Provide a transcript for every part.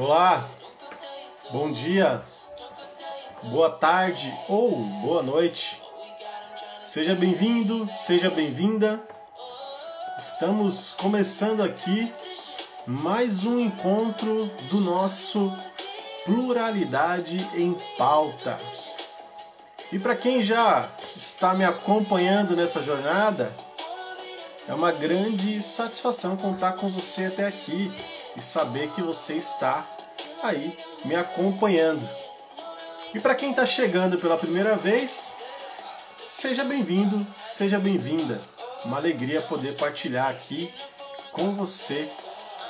Olá, bom dia, boa tarde ou boa noite. Seja bem-vindo, seja bem-vinda. Estamos começando aqui mais um encontro do nosso Pluralidade em Pauta. E para quem já está me acompanhando nessa jornada, é uma grande satisfação contar com você até aqui e saber que você está aí me acompanhando. E para quem está chegando pela primeira vez, seja bem-vindo, seja bem-vinda. Uma alegria poder partilhar aqui com você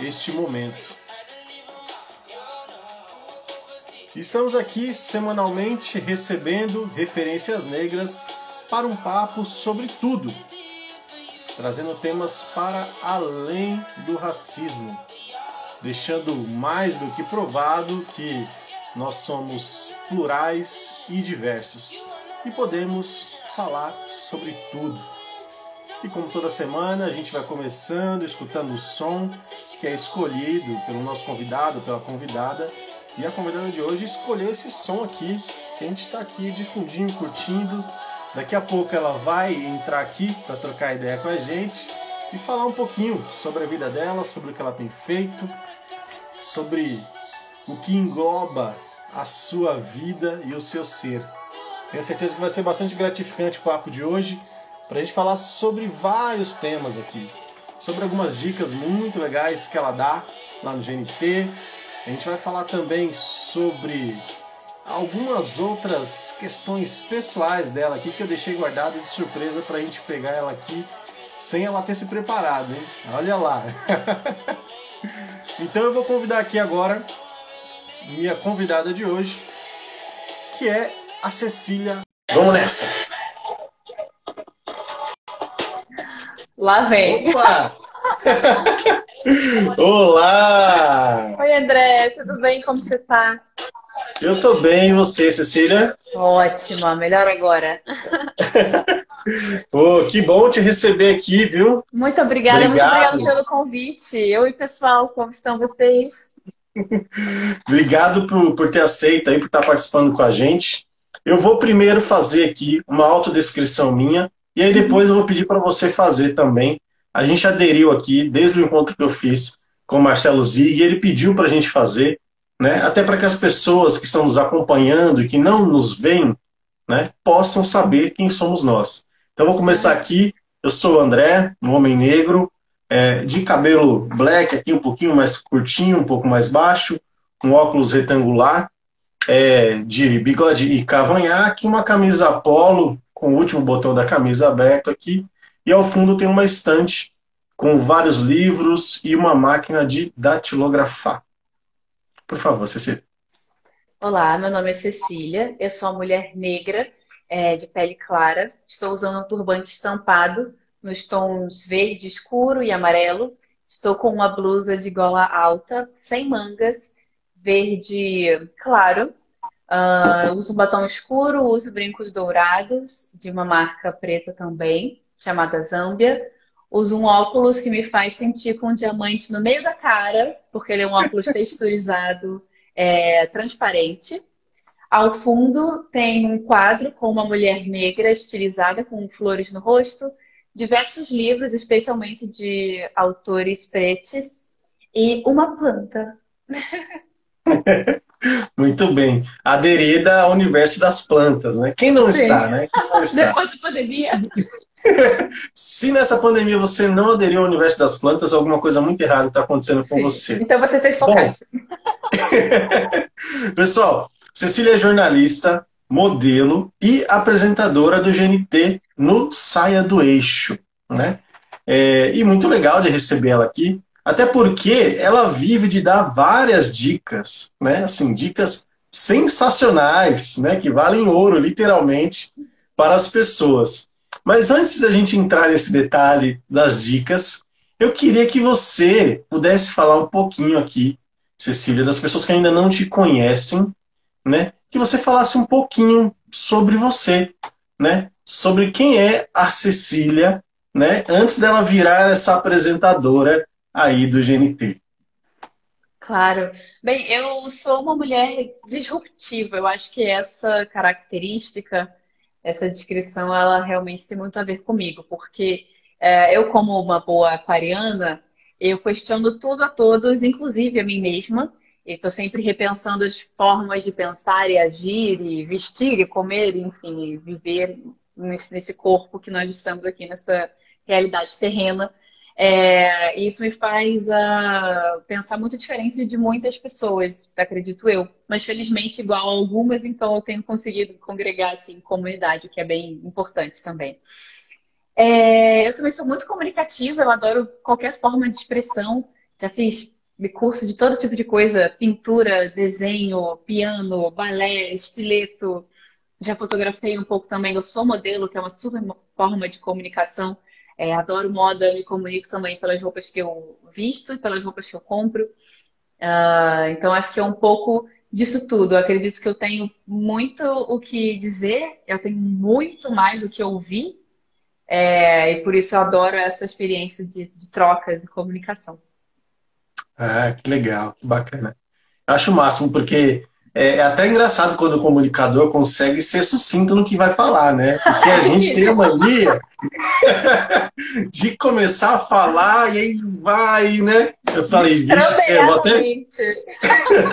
este momento. Estamos aqui semanalmente recebendo referências negras para um papo sobre tudo, trazendo temas para além do racismo deixando mais do que provado que nós somos plurais e diversos e podemos falar sobre tudo. E como toda semana, a gente vai começando escutando o som que é escolhido pelo nosso convidado, pela convidada. E a convidada de hoje escolheu esse som aqui, que a gente está aqui difundindo, curtindo. Daqui a pouco ela vai entrar aqui para trocar ideia com a gente e falar um pouquinho sobre a vida dela, sobre o que ela tem feito, sobre o que engloba a sua vida e o seu ser. Tenho certeza que vai ser bastante gratificante o papo de hoje para a gente falar sobre vários temas aqui, sobre algumas dicas muito legais que ela dá lá no GNT. A gente vai falar também sobre algumas outras questões pessoais dela aqui que eu deixei guardado de surpresa para a gente pegar ela aqui sem ela ter se preparado, hein? Olha lá. Então eu vou convidar aqui agora minha convidada de hoje, que é a Cecília. Vamos nessa! Lá vem. Opa! Olá! Oi, André, tudo bem? Como você tá? Eu tô bem, e você, Cecília? Ótima, melhor agora. Pô, que bom te receber aqui, viu? Muito obrigada, Obrigado. muito obrigada pelo convite. Eu e pessoal, como estão vocês? Obrigado por, por ter aceito aí, por estar participando com a gente. Eu vou primeiro fazer aqui uma autodescrição minha, e aí depois eu vou pedir para você fazer também. A gente aderiu aqui, desde o encontro que eu fiz com o Marcelo Zig, e ele pediu para a gente fazer, né, até para que as pessoas que estão nos acompanhando e que não nos veem, né, possam saber quem somos nós. Então vou começar aqui. Eu sou o André, um homem negro, é, de cabelo black, aqui um pouquinho mais curtinho, um pouco mais baixo, um óculos retangular, é, de bigode e cavanhaque, uma camisa polo com o último botão da camisa aberto aqui, e ao fundo tem uma estante com vários livros e uma máquina de datilografar. Por favor, Cecília. Olá, meu nome é Cecília, eu sou uma mulher negra é, de pele clara. Estou usando um turbante estampado nos tons verde escuro e amarelo. Estou com uma blusa de gola alta, sem mangas, verde claro. Uh, uso um batom escuro, uso brincos dourados, de uma marca preta também, chamada Zambia. Uso um óculos que me faz sentir com um diamante no meio da cara, porque ele é um óculos texturizado, é, transparente. Ao fundo tem um quadro com uma mulher negra estilizada com flores no rosto, diversos livros, especialmente de autores pretos, e uma planta. Muito bem. Aderida ao universo das plantas, né? Quem não Sim. está, né? Não está? Depois da pandemia. Se nessa pandemia você não aderiu ao universo das plantas, alguma coisa muito errada está acontecendo com Sim. você. Então você fez focagem. Pessoal, Cecília é jornalista, modelo e apresentadora do GNT no Saia do Eixo, né? É, e muito legal de receber ela aqui, até porque ela vive de dar várias dicas, né? Assim, dicas sensacionais, né? Que valem ouro, literalmente, para as pessoas. Mas antes da gente entrar nesse detalhe das dicas, eu queria que você pudesse falar um pouquinho aqui, Cecília, das pessoas que ainda não te conhecem, né? Que você falasse um pouquinho sobre você, né? Sobre quem é a Cecília, né? Antes dela virar essa apresentadora aí do GNT. Claro. Bem, eu sou uma mulher disruptiva. Eu acho que essa característica, essa descrição, ela realmente tem muito a ver comigo, porque é, eu, como uma boa aquariana, eu questiono tudo a todos, inclusive a mim mesma. E estou sempre repensando as formas de pensar e agir, e vestir e comer, enfim, e viver nesse, nesse corpo que nós estamos aqui nessa realidade terrena. É, e isso me faz uh, pensar muito diferente de muitas pessoas, acredito eu. Mas felizmente igual a algumas, então eu tenho conseguido congregar assim comunidade, o que é bem importante também. É, eu também sou muito comunicativa, eu adoro qualquer forma de expressão. Já fiz curso de todo tipo de coisa: pintura, desenho, piano, balé, estileto. Já fotografei um pouco também. Eu sou modelo, que é uma super forma de comunicação. É, adoro moda, me comunico também pelas roupas que eu visto e pelas roupas que eu compro. Uh, então, acho que é um pouco disso tudo. Eu acredito que eu tenho muito o que dizer, eu tenho muito mais o que ouvir, é, e por isso eu adoro essa experiência de, de trocas e comunicação. Ah, que legal, que bacana. Acho o máximo, porque é, é, até engraçado quando o comunicador consegue ser sucinto no que vai falar, né? Porque a gente tem a mania de começar a falar e aí vai, né? Eu falei, vixe, eu até...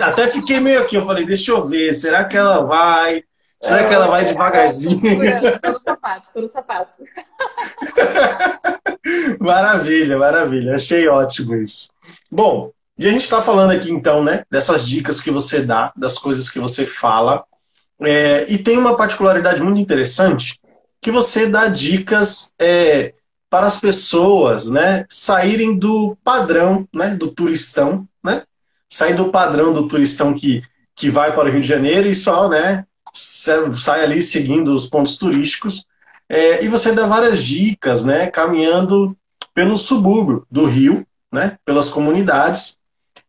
até fiquei meio aqui, eu falei, deixa eu ver, será que ela vai? Será que ela vai devagarzinho? Tô no sapato, tô no sapato. maravilha, maravilha. Achei ótimo isso. Bom, e a gente está falando aqui então, né, dessas dicas que você dá, das coisas que você fala. É, e tem uma particularidade muito interessante que você dá dicas é, para as pessoas, né, saírem do padrão, né, do turistão, né, sair do padrão do turistão que, que vai para o Rio de Janeiro e só, né, sai ali seguindo os pontos turísticos. É, e você dá várias dicas, né, caminhando pelo subúrbio do Rio, né, pelas comunidades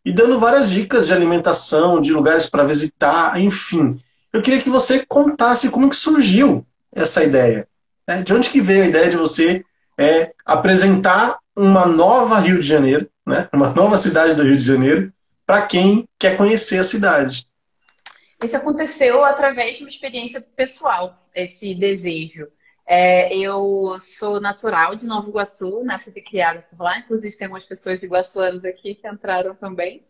e dando várias dicas de alimentação, de lugares para visitar, enfim. Eu queria que você contasse como que surgiu essa ideia. Né? De onde que veio a ideia de você é, apresentar uma nova Rio de Janeiro, né? uma nova cidade do Rio de Janeiro, para quem quer conhecer a cidade. Isso aconteceu através de uma experiência pessoal, esse desejo. É, eu sou natural de Nova Iguaçu, nasci e criada por lá. Inclusive, tem umas pessoas iguaçuanas aqui que entraram também.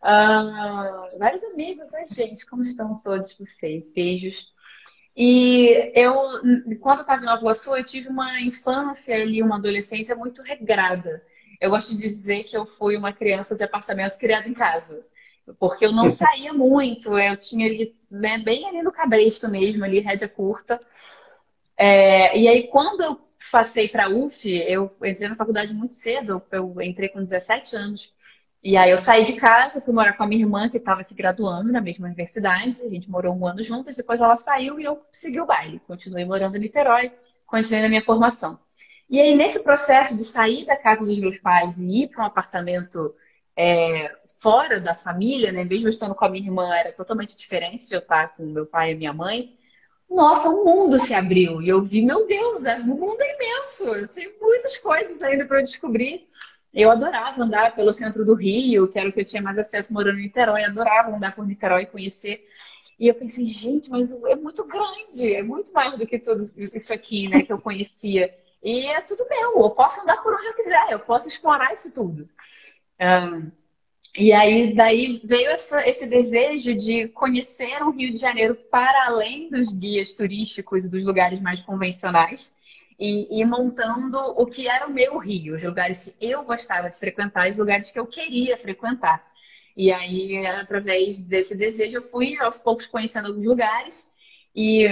Uh, vários amigos, né, gente? Como estão todos vocês? Beijos. E eu, quando eu estava em Nova Iguaçu, eu tive uma infância ali, uma adolescência muito regrada. Eu gosto de dizer que eu fui uma criança de apartamento criada em casa. Porque eu não saía muito, eu tinha ali, né, bem ali no cabresto mesmo, ali, rédea curta. É, e aí, quando eu passei para a UF, eu entrei na faculdade muito cedo, eu entrei com 17 anos. E aí eu saí de casa, fui morar com a minha irmã, que estava se graduando na mesma universidade. A gente morou um ano juntas, depois ela saiu e eu segui o baile. Continuei morando em Niterói, continuei na minha formação. E aí, nesse processo de sair da casa dos meus pais e ir para um apartamento é, fora da família, né? Mesmo estando com a minha irmã, era totalmente diferente de eu estar com meu pai e minha mãe nossa, o mundo se abriu. E eu vi, meu Deus, é, o mundo é imenso. Tem muitas coisas ainda para eu descobrir. Eu adorava andar pelo centro do Rio, que era o que eu tinha mais acesso morando em Niterói. Adorava andar por Niterói e conhecer. E eu pensei, gente, mas é muito grande, é muito mais do que tudo isso aqui, né, que eu conhecia. E é tudo meu, eu posso andar por onde eu quiser, eu posso explorar isso tudo. Um, e aí, daí veio essa, esse desejo de conhecer o Rio de Janeiro para além dos guias turísticos, dos lugares mais convencionais, e, e montando o que era o meu Rio, os lugares que eu gostava de frequentar, os lugares que eu queria frequentar. E aí, através desse desejo, eu fui aos poucos conhecendo alguns lugares. E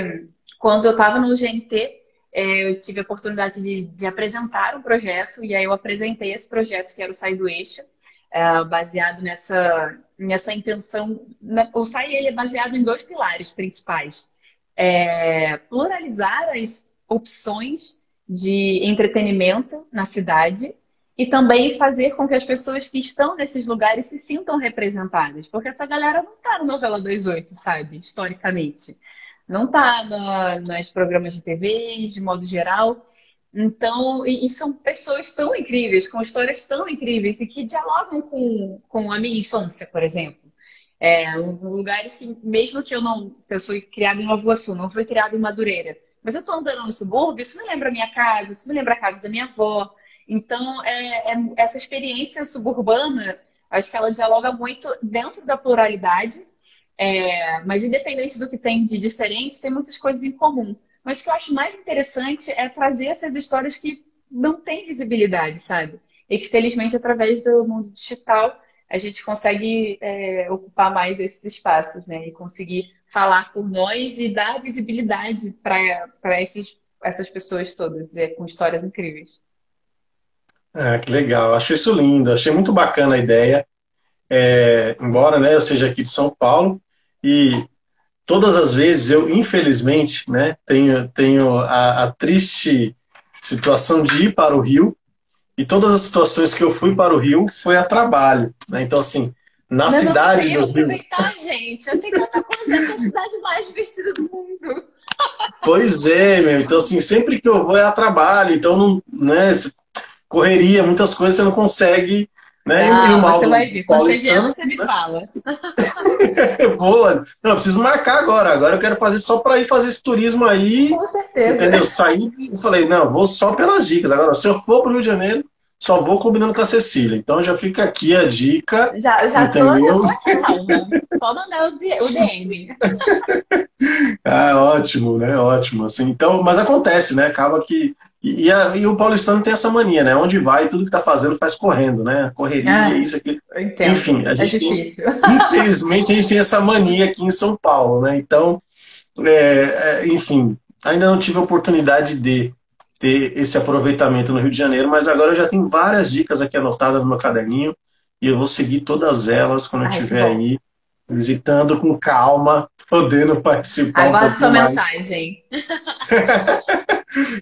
quando eu estava no GNT, é, eu tive a oportunidade de, de apresentar um projeto, e aí eu apresentei esse projeto, que era o Sai do Eixo, é, baseado nessa, nessa intenção. O SAI ele é baseado em dois pilares principais: é, pluralizar as opções de entretenimento na cidade e também fazer com que as pessoas que estão nesses lugares se sintam representadas. Porque essa galera não está no novela das oito, sabe? Historicamente. Não está nos programas de TV, de modo geral. Então, e, e, são pessoas tão incríveis, com histórias tão incríveis e que dialogam com, com a minha infância, por exemplo. É, lugares que, mesmo que eu não, se eu fui criada em Nova Iguaçu, não fui criada em Madureira, mas eu estou andando no subúrbio, isso me lembra a minha casa, isso me lembra a casa da minha avó. Então, é, é, essa experiência suburbana, acho que ela dialoga muito dentro da pluralidade, é, mas independente do que tem de diferente, tem muitas coisas em comum. Mas o que eu acho mais interessante é trazer essas histórias que não têm visibilidade, sabe? E que, felizmente, através do mundo digital, a gente consegue é, ocupar mais esses espaços, né? E conseguir falar por nós e dar visibilidade para essas pessoas todas, é, com histórias incríveis. Ah, que legal. Acho isso lindo. Achei muito bacana a ideia. É, embora né, eu seja aqui de São Paulo, e todas as vezes eu, infelizmente, né, tenho, tenho a, a, triste situação de ir para o Rio, e todas as situações que eu fui para o Rio foi a trabalho. Né? Então, assim, na Mas cidade do Rio. aproveitar, gente. Eu tenho tanta coisa, é a cidade mais divertida do mundo. Pois é, meu. Então, assim, sempre que eu vou é a trabalho. Então, não, né, correria, muitas coisas você não consegue né? Ah, e o mal você vai vir. Quando você vier, você me né? fala. Boa. Não, eu preciso marcar agora. Agora eu quero fazer só para ir fazer esse turismo aí. Com certeza. Entendeu? Saí e falei, não, vou só pelas dicas. Agora, se eu for para o Rio de Janeiro, só vou combinando com a Cecília. Então já fica aqui a dica. Já, já entendeu? tô Pode mandar o DM. ah, ótimo, né? Ótimo. Assim, então, mas acontece, né? Acaba que e, e, a, e, o paulistano tem essa mania, né? Onde vai, tudo que tá fazendo faz correndo, né? Correria, ah, isso aqui. Enfim, a é gente é tem, infelizmente a gente tem essa mania aqui em São Paulo, né? Então, é, é, enfim, ainda não tive a oportunidade de ter esse aproveitamento no Rio de Janeiro, mas agora eu já tenho várias dicas aqui anotadas no meu caderninho e eu vou seguir todas elas quando Ai, eu estiver aí visitando com calma, podendo participar Aguardo um sua mais. mensagem.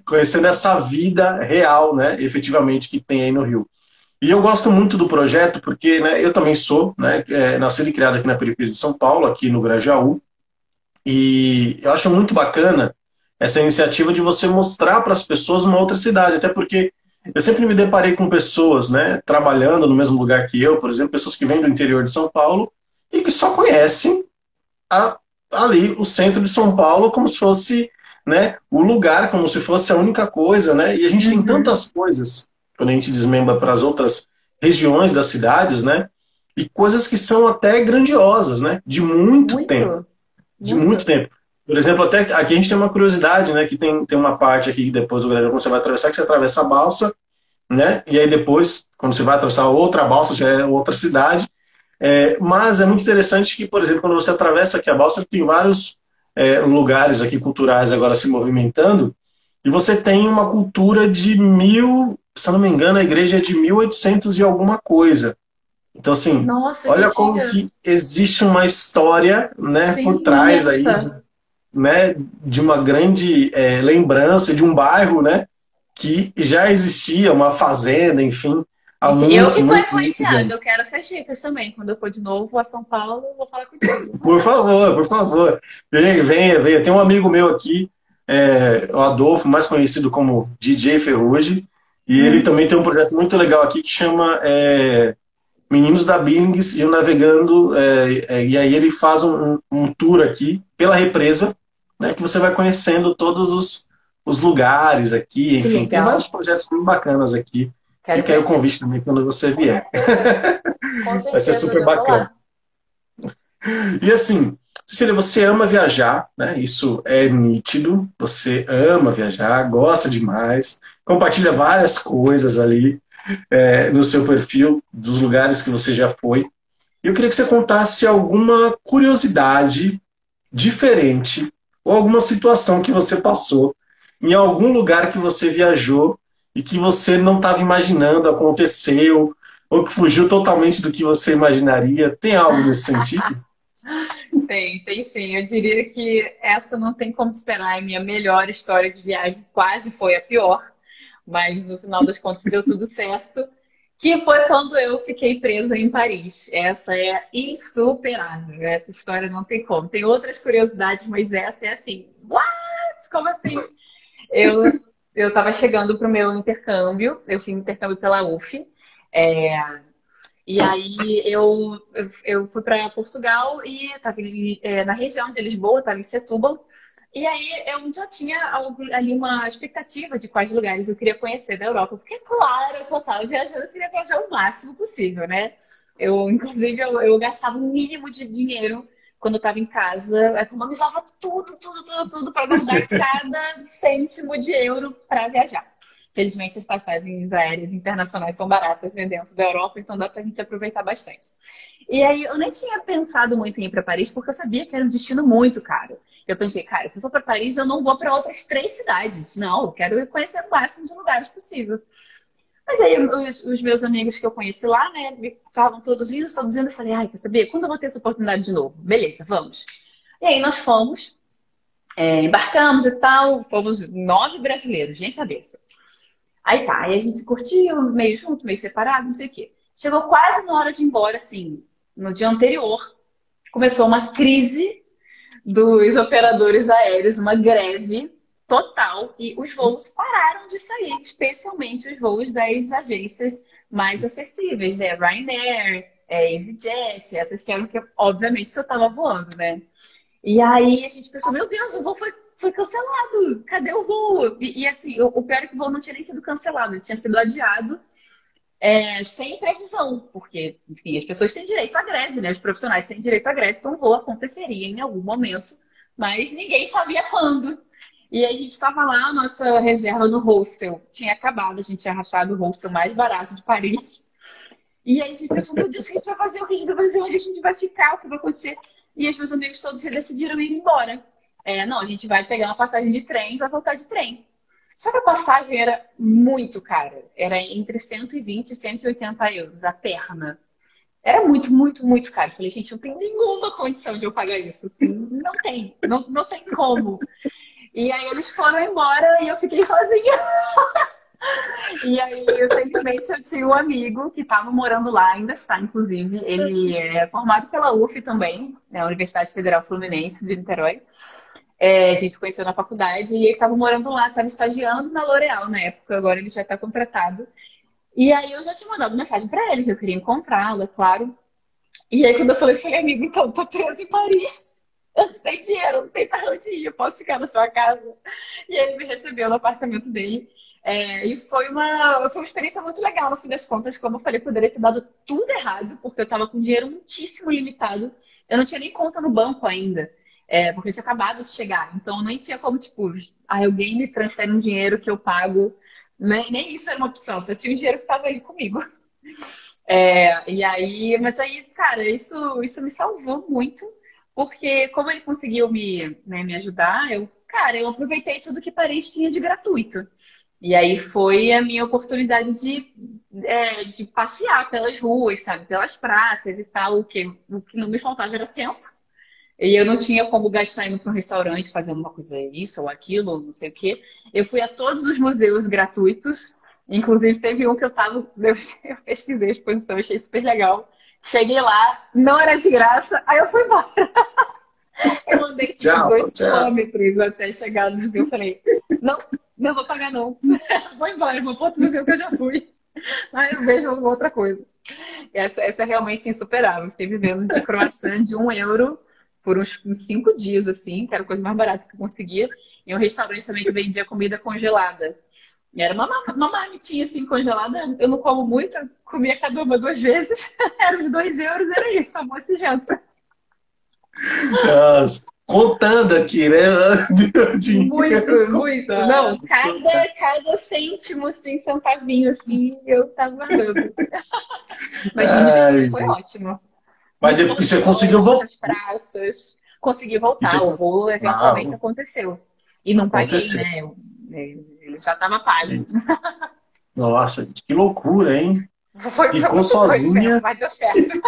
Conhecendo essa vida real, né, efetivamente, que tem aí no Rio. E eu gosto muito do projeto porque né, eu também sou né, é, nascido e criado aqui na periferia de São Paulo, aqui no Grajaú, e eu acho muito bacana essa iniciativa de você mostrar para as pessoas uma outra cidade, até porque eu sempre me deparei com pessoas né, trabalhando no mesmo lugar que eu, por exemplo, pessoas que vêm do interior de São Paulo e que só conhecem a, ali o centro de São Paulo como se fosse né, o lugar, como se fosse a única coisa, né? E a gente uhum. tem tantas coisas quando a gente desmembra para as outras regiões das cidades, né? E coisas que são até grandiosas, né? De muito, muito. tempo. De muito. muito. tempo. Por exemplo, até aqui a gente tem uma curiosidade, né? Que tem, tem uma parte aqui depois do Grande quando você vai atravessar, que você atravessa a balsa, né? E aí depois, quando você vai atravessar outra balsa, já é outra cidade. É, mas é muito interessante que, por exemplo, quando você atravessa aqui a balsa, tem vários é, lugares aqui culturais agora se movimentando, e você tem uma cultura de mil, se eu não me engano, a igreja é de 1800 e alguma coisa. Então, assim, Nossa, olha como que existe uma história né, Sim, por trás aí, né, de uma grande é, lembrança de um bairro, né, que já existia, uma fazenda, enfim, Muitos, eu que estou influenciando, eu quero ser dicas também. Quando eu for de novo a São Paulo, eu vou falar contigo. por favor, por favor. Venha, venha, venha. Tem um amigo meu aqui, é, o Adolfo, mais conhecido como DJ Ferrugem, e hum. ele também tem um projeto muito legal aqui que chama é, Meninos da Billings e o Navegando, é, é, e aí ele faz um, um, tour aqui pela represa, né, que você vai conhecendo todos os, os lugares aqui, enfim, tem vários projetos muito bacanas aqui. Quero Fica aí o convite também quando você vier. Vai ser super bacana. E assim, Cecília, você ama viajar, né? Isso é nítido. Você ama viajar, gosta demais, compartilha várias coisas ali é, no seu perfil, dos lugares que você já foi. E eu queria que você contasse alguma curiosidade diferente ou alguma situação que você passou em algum lugar que você viajou e que você não estava imaginando, aconteceu, ou que fugiu totalmente do que você imaginaria? Tem algo nesse sentido? tem, tem sim. Eu diria que essa não tem como esperar. É minha melhor história de viagem quase foi a pior, mas no final das contas deu tudo certo. Que foi quando eu fiquei presa em Paris. Essa é insuperável. Essa história não tem como. Tem outras curiosidades, mas essa é assim. What? Como assim? Eu eu estava chegando para o meu intercâmbio, eu fiz intercâmbio pela UF. É, e aí eu, eu, fui para Portugal e estava é, na região de Lisboa, estava em Setúbal. E aí eu já tinha ali uma expectativa de quais lugares eu queria conhecer da Europa, porque claro eu estava viajando, eu queria viajar o máximo possível, né? Eu, inclusive, eu, eu gastava o mínimo de dinheiro quando eu estava em casa, economizava tudo, tudo, tudo, tudo para guardar cada cêntimo de euro para viajar. Felizmente, as passagens aéreas internacionais são baratas né, dentro da Europa, então dá para a gente aproveitar bastante. E aí, eu nem tinha pensado muito em ir para Paris, porque eu sabia que era um destino muito caro. Eu pensei, cara, se eu for para Paris, eu não vou para outras três cidades. Não, eu quero conhecer o máximo de lugares possível. Mas aí os, os, meus amigos que eu conheci lá, né, estavam todos indo, todos indo, eu falei, ai, quer saber? Quando eu vou ter essa oportunidade de novo? Beleza, vamos. E aí nós fomos, é, embarcamos e tal, fomos nove brasileiros, gente cabeça. Aí tá, aí a gente curtiu, meio junto, meio separado, não sei o quê. Chegou quase na hora de ir embora, assim, no dia anterior, começou uma crise dos operadores aéreos, uma greve total e os voos pararam de sair, especialmente os voos das agências mais acessíveis, né? Ryanair, é, EasyJet, essas que eram que, obviamente, que eu tava voando, né? E aí a gente pensou, meu Deus, o voo foi, foi cancelado, cadê o voo? E, e assim, o, o, pior é que o voo não tinha nem sido cancelado, ele tinha sido adiado é, sem previsão, porque, enfim, as pessoas têm direito à greve, né? Os profissionais têm direito à greve, então o voo aconteceria em algum momento, mas ninguém sabia quando. E a gente estava lá, nossa reserva no hostel tinha acabado, a gente tinha rachado o hostel mais barato de Paris. E aí a gente pensou, meu Deus, o que a gente vai fazer? O que a gente vai fazer? Onde a gente vai ficar? O que vai acontecer? E os meus amigos todos decidiram ir embora. É, não, a gente vai pegar uma passagem de trem e vai voltar de trem. Só que a passagem era muito cara. Era entre 120 e 180 euros a perna. Era muito, muito, muito caro. Falei, gente, não tem nenhuma condição de eu pagar isso. Assim, não tem. Não, não tem como. E aí eles foram embora e eu fiquei sozinha. e aí, simplesmente, eu tinha um amigo que estava morando lá, ainda está, inclusive. Ele é formado pela UF também, né, Universidade Federal Fluminense de Niterói. É, a gente se conheceu na faculdade e ele estava morando lá, estava estagiando na L'Oréal na época, agora ele já está contratado. E aí eu já tinha mandado mensagem para ele que eu queria encontrá-lo, é claro. E aí quando eu falei assim, amigo, então tá preso em Paris não tenho dinheiro, não tenho pra onde ir, eu posso ficar na sua casa. E ele me recebeu no apartamento dele. É, e foi uma, foi uma experiência muito legal, no fim das contas. Como eu falei, poderia ter dado tudo errado, porque eu estava com dinheiro muitíssimo limitado. Eu não tinha nem conta no banco ainda, é, porque eu tinha acabado de chegar. Então, nem tinha como, tipo, alguém me transfere um dinheiro que eu pago. Nem, nem isso era uma opção, só tinha um dinheiro que estava ali comigo. É, e aí, mas aí, cara, isso, isso me salvou muito porque como ele conseguiu me, né, me ajudar, eu, cara, eu aproveitei tudo que Paris tinha de gratuito. E aí foi a minha oportunidade de, é, de passear pelas ruas, sabe? Pelas praças e tal. O que, o que não me faltava era tempo. E eu não tinha como gastar indo para um restaurante fazendo uma coisa isso ou aquilo, não sei o quê. Eu fui a todos os museus gratuitos. Inclusive, teve um que eu tava. Eu, eu pesquisei a exposição, achei super legal. Cheguei lá, não era de graça, aí eu fui embora. Eu andei tipo tchau, dois tchau. quilômetros até chegar no museu. Falei, não, não vou pagar não. vou embora, vou para outro museu que eu já fui. Aí eu vejo outra coisa. Essa, essa é realmente insuperável. Fiquei vivendo de croissant de um euro por uns, uns, cinco dias, assim, que era a coisa mais barata que eu conseguia. E um restaurante também que vendia comida congelada. Era uma, uma marmitinha assim congelada. Eu não como muito, comia cada uma duas vezes. era uns dois euros, era isso, almoço e janta. Nossa, contando aqui, né? muito, muito. Tá, não, cada, cada cêntimo, assim, centavinho, assim, eu tava guardando. Mas Ai, foi ótimo. Mas depois você conseguiu voltar. praças. Consegui voltar, você... o voo eventualmente ah, aconteceu. E não paguei, aconteceu. né? Eu, ele já estava pago. Nossa, que loucura, hein? Foi, Ficou sozinha. Vai dar certo.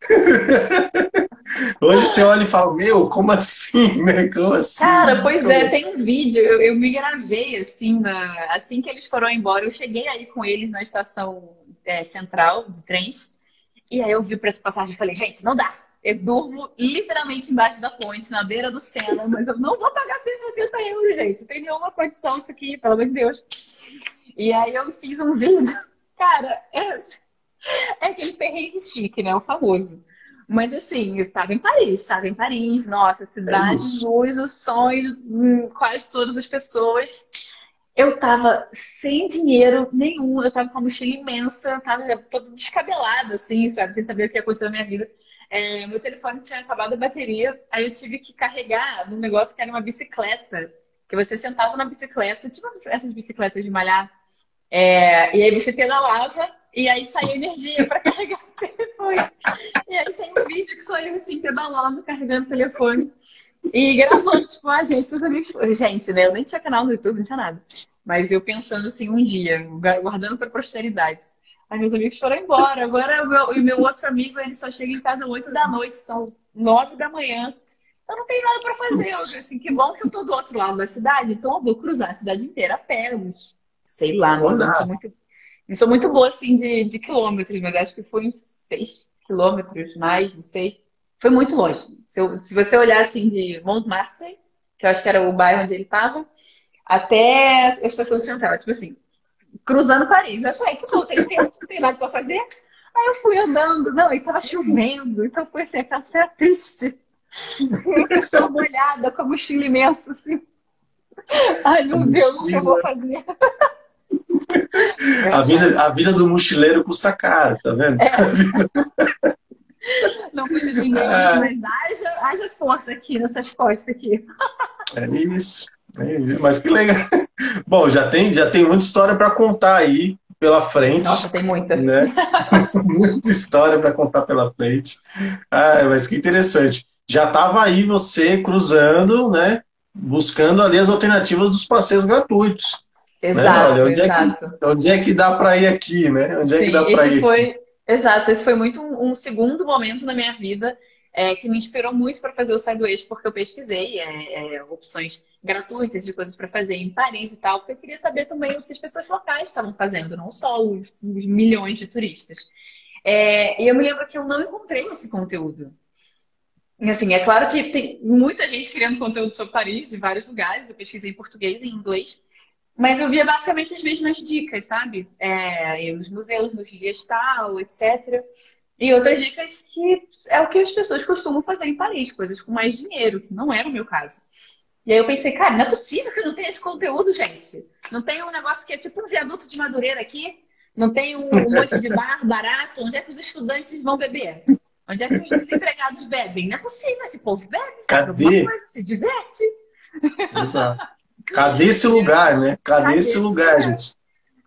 Hoje você olha e fala, meu, como assim, né? Como assim? Cara, pois como é, assim? tem um vídeo, eu, eu, me gravei assim, na, assim que eles foram embora, eu cheguei aí com eles na estação é, central de trens, e aí eu vi o preço de passagem e falei, gente, não dá, Eu durmo literalmente embaixo da ponte, na beira do Sena, mas eu não vou pagar 180 euros, gente. Não tem nenhuma condição isso aqui, pelo amor de Deus. E aí eu fiz um vídeo. Cara, é, é aquele perrengue chique, né? O famoso. Mas assim, eu estava em Paris, estava em Paris, nossa, cidade, é luz, o sonho, hum, quase todas as pessoas. Eu estava sem dinheiro nenhum, eu estava com uma mochila imensa, eu tava toda descabelada, assim, sabe, sem saber o que ia acontecer na minha vida. É, meu telefone tinha acabado a bateria, aí eu tive que carregar num negócio que era uma bicicleta, que você sentava na bicicleta, tipo essas bicicletas de malhar, é, e aí você pedalava e aí saía energia para carregar o telefone. E aí tem um vídeo que sou eu assim, pedalando, carregando o telefone. E gravando, tipo, a gente, os amigos. Gente, né? Eu nem tinha canal no YouTube, não tinha nada. Mas eu pensando assim, um dia, guardando pra posteridade. Aí meus amigos foram embora. Agora o meu, o meu outro amigo, ele só chega em casa às 8 da noite, são 9 da manhã. Eu não tenho nada para fazer. Eu assim, que bom que eu tô do outro lado da cidade, então eu vou cruzar a cidade inteira a pé, uns, sei lá, não, não sou muito não sou muito boa, assim, de, de quilômetros, mas acho que foi uns 6 quilômetros mais, não sei. Foi muito longe. Se, eu, se você olhar, assim, de Montmartre, que eu acho que era o bairro onde ele estava, até a estação central, tipo assim, cruzando Paris. Eu falei, que bom, tem tempo, não tem nada para fazer. Aí eu fui andando, não, e tava chovendo, então foi assim, aquela cena triste. Uma pessoa molhada, com a mochila imensa, assim. Ai, meu Deus, o que eu vou fazer? a, vida, a vida do mochileiro custa caro, tá vendo? É. Não custa dinheiro, mas haja, haja força aqui nessas costas aqui. É isso. Isso. Mas que legal. Bom, já tem, já tem muita história para contar aí pela frente. Nossa, tem muita. Né? muita história para contar pela frente. Ah, mas que interessante. Já estava aí você cruzando, né? Buscando ali as alternativas dos passeios gratuitos. Exato, né? onde exato. É que, onde é que dá para ir aqui, né? Onde é que dá para ir? Foi, exato, esse foi muito um, um segundo momento na minha vida é, que me inspirou muito para fazer o Eixo, porque eu pesquisei é, é, opções gratuitas de coisas para fazer em Paris e tal, porque eu queria saber também o que as pessoas locais estavam fazendo, não só os, os milhões de turistas. É, e eu me lembro que eu não encontrei esse conteúdo. E, assim, é claro que tem muita gente criando conteúdo sobre Paris, de vários lugares, eu pesquisei em português e em inglês, mas eu via basicamente as mesmas dicas, sabe? É, nos museus, nos dias tal, etc. E outras dicas que é o que as pessoas costumam fazer em Paris, coisas com mais dinheiro, que não era o meu caso. E aí eu pensei, cara, não é possível que não tenha esse conteúdo, gente. Não tem um negócio que é tipo um viaduto de Madureira aqui, não tem um, um monte de bar barato, onde é que os estudantes vão beber? Onde é que os desempregados bebem? Não é possível, esse povo bebe, faz alguma coisa, se diverte. Exato. Cadê esse lugar, né? Cadê, Cadê esse lugar, gente?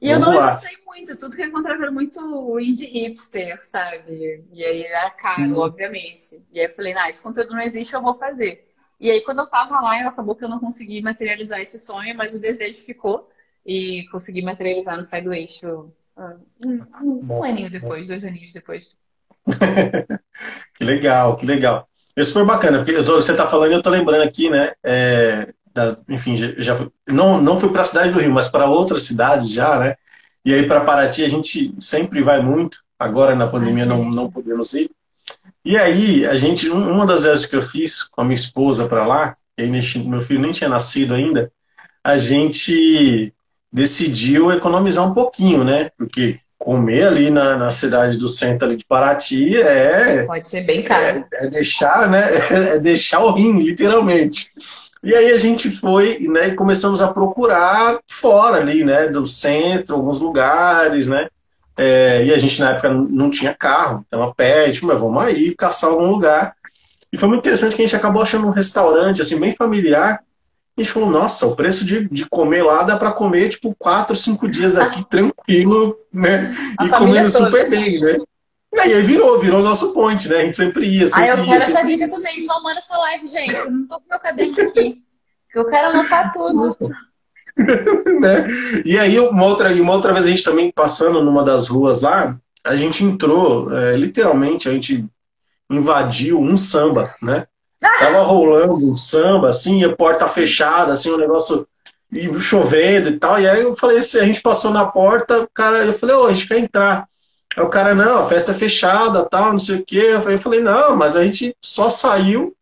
E Vamos eu não lá. encontrei muito, tudo que eu encontrava era muito indie hipster, sabe? E aí era caro, Sim. obviamente. E aí eu falei, nah, esse conteúdo não existe, eu vou fazer. E aí quando eu tava lá, acabou que eu não consegui materializar esse sonho, mas o desejo ficou. E consegui materializar no Sai do Eixo ah, um, um, um aninho depois, dois aninhos depois. que legal, que legal. Isso foi bacana, porque tô, você está falando e eu estou lembrando aqui, né? É, da, enfim, já, já não, não fui para a cidade do Rio, mas para outras cidades já, né? E aí para Paraty a gente sempre vai muito, agora na pandemia não, não podemos ir. E aí a gente, uma das vezes que eu fiz com a minha esposa para lá, e aí meu filho nem tinha nascido ainda, a gente decidiu economizar um pouquinho, né? Porque comer ali na, na cidade do centro ali de Paraty é pode ser bem caro. É, é deixar, né? É deixar o rim, literalmente. E aí a gente foi né, e começamos a procurar fora ali, né, do centro, alguns lugares, né? É, e a gente na época não tinha carro, então a pé, tipo, mas vamos aí caçar algum lugar. E foi muito interessante que a gente acabou achando um restaurante assim bem familiar. E a gente falou, nossa, o preço de, de comer lá dá para comer tipo quatro, cinco dias aqui tranquilo, né? A e comendo toda. super bem, né? E aí virou, virou nosso point, né? A gente sempre ia. Sempre ah, eu quero essa dica também. Então manda essa live, gente. Eu não tô com meu caderno aqui. Eu quero anotar tudo. né? E aí, uma outra, uma outra vez, a gente também passando numa das ruas lá, a gente entrou, é, literalmente, a gente invadiu um samba, né? Ah! Tava rolando um samba, assim, a porta fechada, assim, um negócio e chovendo e tal. E aí eu falei assim, a gente passou na porta, cara, eu falei, ô, oh, a gente quer entrar. Aí o cara, não, a festa é fechada, tal, não sei o quê. Eu falei, não, mas a gente só saiu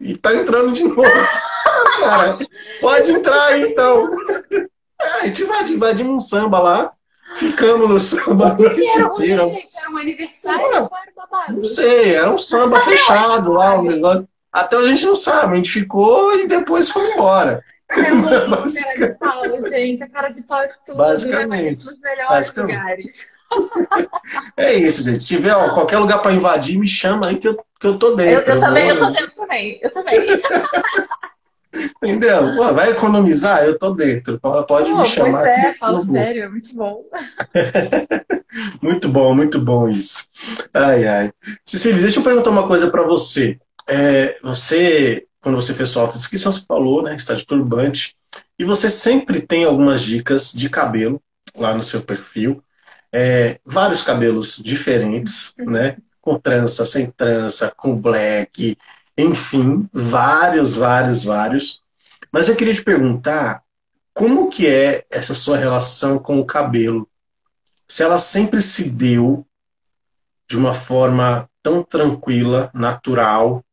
e tá entrando de novo. cara, pode entrar aí então. É, a gente invadimos um samba lá, ficamos no samba a noite inteira. Era um aniversário era babado? Não sei, era um samba fechado lá, um negócio. Até a gente não sabe, a gente ficou e depois foi embora. É amo cara de pau, gente. A cara de pau é tudo. Basicamente. Nos melhores basicamente. lugares. É isso, gente. Se tiver ó, qualquer lugar para invadir, me chama aí que eu, que eu tô dentro. Eu, eu também, eu tô dentro também. Eu também. Entendeu? Pô, vai economizar? Eu tô dentro. Pode Pô, me chamar. Pois é, falo sério, é muito bom. muito bom, muito bom isso. Ai, ai. Cecília, deixa eu perguntar uma coisa para você. É, você, quando você fez sua autodescrição, você falou, né? Está de turbante. E você sempre tem algumas dicas de cabelo lá no seu perfil é, vários cabelos diferentes, né? Com trança, sem trança, com black, enfim, vários, vários, vários. Mas eu queria te perguntar como que é essa sua relação com o cabelo? Se ela sempre se deu de uma forma tão tranquila, natural,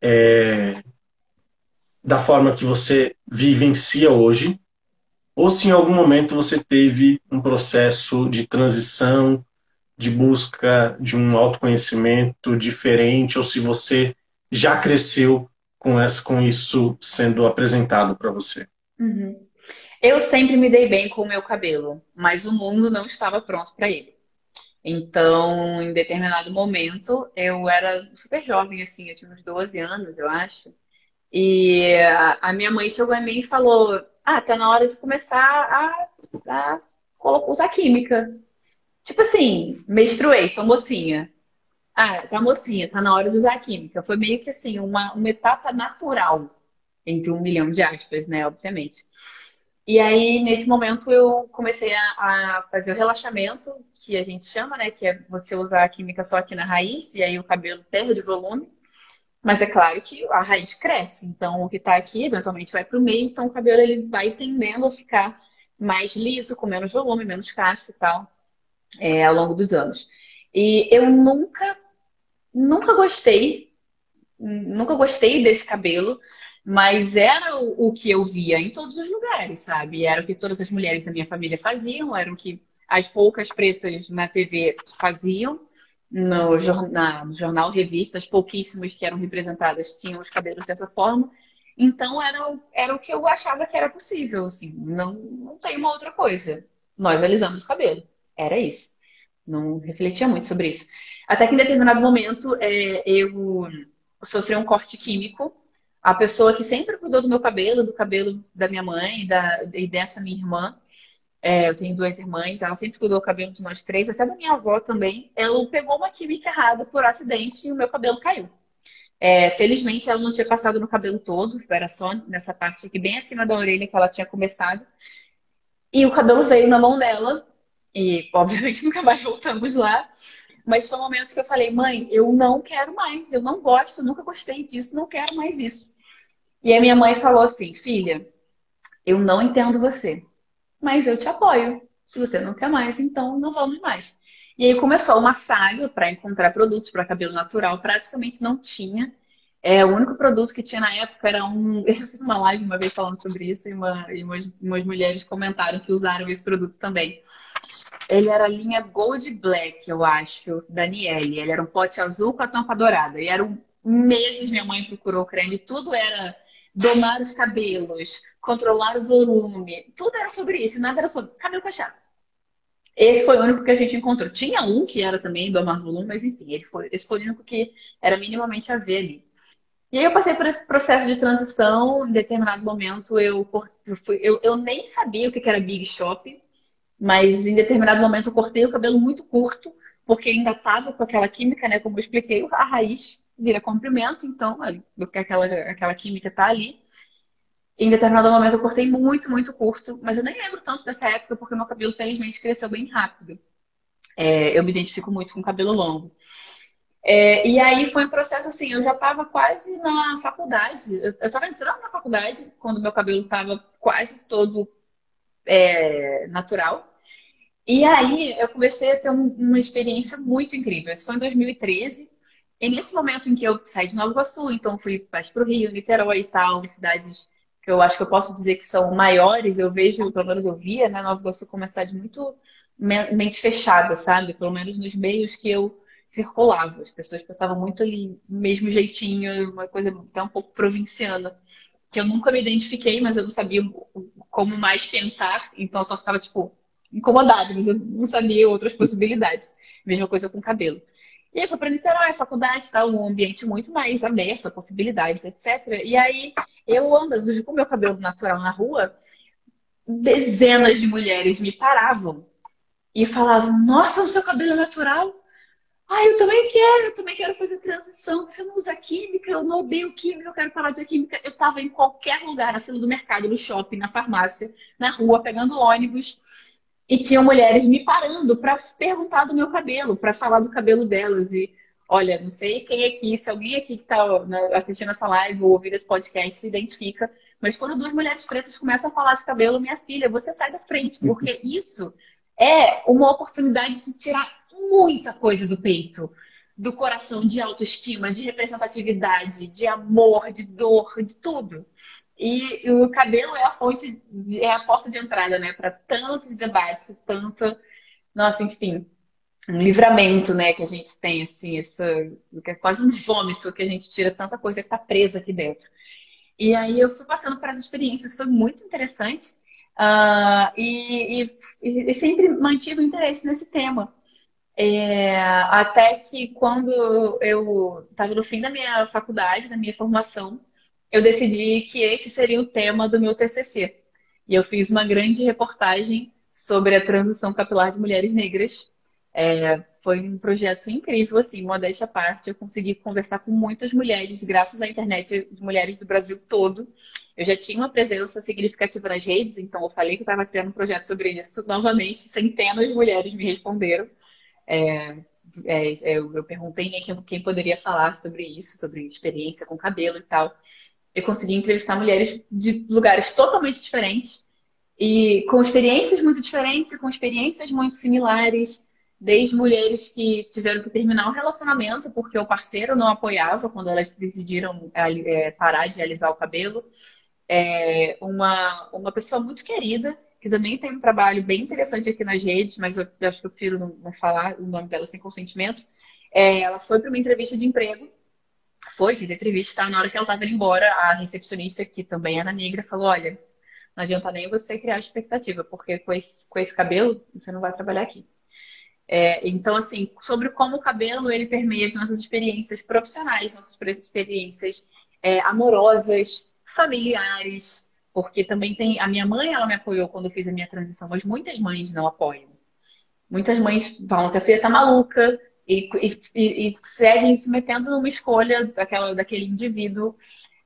é, da forma que você vivencia hoje, ou se em algum momento você teve um processo de transição, de busca de um autoconhecimento diferente, ou se você já cresceu com, essa, com isso sendo apresentado para você. Uhum. Eu sempre me dei bem com o meu cabelo, mas o mundo não estava pronto para ele. Então, em determinado momento, eu era super jovem, assim, eu tinha uns 12 anos, eu acho. E a minha mãe chegou em mim e falou: ah, tá na hora de começar a, a usar química. Tipo assim, menstruei, tô mocinha. Ah, tá mocinha, tá na hora de usar química. Foi meio que assim, uma, uma etapa natural, entre um milhão de aspas, né, obviamente. E aí, nesse momento, eu comecei a, a, fazer o relaxamento, que a gente chama, né? Que é você usar a química só aqui na raiz, e aí o cabelo perde volume. Mas é claro que a raiz cresce, então o que está aqui eventualmente vai para o meio, então o cabelo ele vai tendendo a ficar mais liso, com menos volume, menos cacho e tal, é, ao longo dos anos. E eu nunca, nunca gostei, nunca gostei desse cabelo, mas era o, o que eu via em todos os lugares, sabe? Era o que todas as mulheres da minha família faziam, era o que as poucas pretas na TV faziam no, jornal, no jornal, revistas, pouquíssimas que eram representadas tinham os cabelos dessa forma. Então era, era o que eu achava que era possível, assim, não, não tem uma outra coisa. Nós alisamos o cabelo, era isso. Não refletia muito sobre isso. Até que em determinado momento é, eu sofri um corte químico. A pessoa que sempre cuidou do meu cabelo, do cabelo da minha mãe da, e dessa minha irmã, é, eu tenho duas irmãs, ela sempre cuidou do cabelo de nós três, até da minha avó também. Ela pegou uma química errada por acidente e o meu cabelo caiu. É, felizmente, ela não tinha passado no cabelo todo, era só nessa parte aqui, bem acima da orelha que ela tinha começado. E o cabelo veio na mão dela, e obviamente nunca mais voltamos lá. Mas foi um momento que eu falei, mãe, eu não quero mais, eu não gosto, nunca gostei disso, não quero mais isso. E a minha mãe falou assim, filha, eu não entendo você mas eu te apoio. Se você não quer mais, então não vamos mais. E aí começou uma saga para encontrar produtos para cabelo natural. Praticamente não tinha. É, o único produto que tinha na época era um. Eu fiz uma live uma vez falando sobre isso e, uma, e umas, umas mulheres comentaram que usaram esse produto também. Ele era a linha Gold Black, eu acho, Daniele. Ele era um pote azul com a tampa dourada. E eram meses minha mãe procurou creme. Tudo era domar os cabelos, controlar o volume. Tudo era sobre isso, nada era sobre cabelo cacheado. Esse foi o único que a gente encontrou. Tinha um que era também domar volume, mas enfim, ele foi, esse foi o único que era minimamente a ver ali. E aí eu passei por esse processo de transição. Em determinado momento eu, eu, eu nem sabia o que era Big Shop, mas em determinado momento eu cortei o cabelo muito curto, porque ainda estava com aquela química, né? Como eu expliquei, a raiz vira comprimento, então aquela, aquela química tá ali. Em determinado momento eu cortei muito, muito curto, mas eu nem lembro tanto dessa época porque meu cabelo felizmente cresceu bem rápido. É, eu me identifico muito com cabelo longo. É, e aí foi um processo assim, eu já estava quase na faculdade. Eu estava entrando na faculdade quando meu cabelo estava quase todo é, natural. E aí eu comecei a ter um, uma experiência muito incrível. Isso foi em 2013. E nesse momento em que eu saí de Nova Iguaçu, então fui mais para o Rio, Niterói e tal, cidades eu acho que eu posso dizer que são maiores, eu vejo, pelo menos eu via, né, Nova Iguaçu como uma cidade muito mente fechada, sabe? Pelo menos nos meios que eu circulava. As pessoas pensavam muito ali, mesmo jeitinho, uma coisa até um pouco provinciana, que eu nunca me identifiquei, mas eu não sabia como mais pensar, então eu só ficava, tipo, incomodada, mas eu não sabia outras possibilidades. Mesma coisa com cabelo. E aí foi para Niterói, faculdade, tal, um ambiente muito mais aberto a possibilidades, etc. E aí eu andando com meu cabelo natural na rua, dezenas de mulheres me paravam e falavam: Nossa, o seu cabelo é natural? Ah, eu também quero, eu também quero fazer transição. Você não usa química, eu não odeio química, eu quero parar de usar química. Eu estava em qualquer lugar, na fila do mercado, no shopping, na farmácia, na rua, pegando ônibus. E tinham mulheres me parando para perguntar do meu cabelo, para falar do cabelo delas. E olha, não sei quem aqui, se alguém aqui que está né, assistindo essa live ou ouvindo esse podcast se identifica, mas quando duas mulheres pretas começam a falar de cabelo, minha filha, você sai da frente, porque isso é uma oportunidade de tirar muita coisa do peito, do coração, de autoestima, de representatividade, de amor, de dor, de tudo. E, o cabelo é a fonte, é a porta de entrada, né, para tantos debates, tanta, nossa, enfim, um livramento, né, que a gente tem, assim, essa, é quase um vômito que a gente tira tanta coisa que está presa aqui dentro. E aí eu fui passando por essas experiências, foi muito interessante uh, e, e, e, sempre mantive o interesse nesse tema. É, até que quando eu estava no fim da minha faculdade, da minha formação, eu decidi que esse seria o tema do meu TCC. E eu fiz uma grande reportagem sobre a transição capilar de mulheres negras. É, foi um projeto incrível, assim, modéstia à parte. Eu consegui conversar com muitas mulheres, graças à internet de mulheres do Brasil todo. Eu já tinha uma presença significativa nas redes, então eu falei que estava criando um projeto sobre isso. Novamente, centenas de mulheres me responderam. É, é, eu, eu, perguntei né, quem, quem poderia falar sobre isso, sobre experiência com cabelo e tal eu consegui entrevistar mulheres de lugares totalmente diferentes e com experiências muito diferentes e com experiências muito similares, desde mulheres que tiveram que terminar um relacionamento porque o parceiro não apoiava quando elas decidiram é, parar de alisar o cabelo. É, uma, uma pessoa muito querida, que também tem um trabalho bem interessante aqui nas redes, mas eu, eu acho que eu prefiro não, não, falar o nome dela sem consentimento. É, ela foi para uma entrevista de emprego foi, fiz entrevista, na hora que ela estava indo embora, a recepcionista, que também era negra, falou, olha, não adianta nem você criar expectativa, porque com esse, com esse cabelo, você não vai trabalhar aqui. É, então, assim, sobre como o cabelo, ele permeia as nossas experiências profissionais, nossas experiências é, amorosas, familiares, porque também tem... A minha mãe, ela me apoiou quando eu fiz a minha transição, mas muitas mães não apoiam. Muitas mães falam que a filha tá maluca, e, e, e seguem se metendo numa escolha daquela, daquele indivíduo.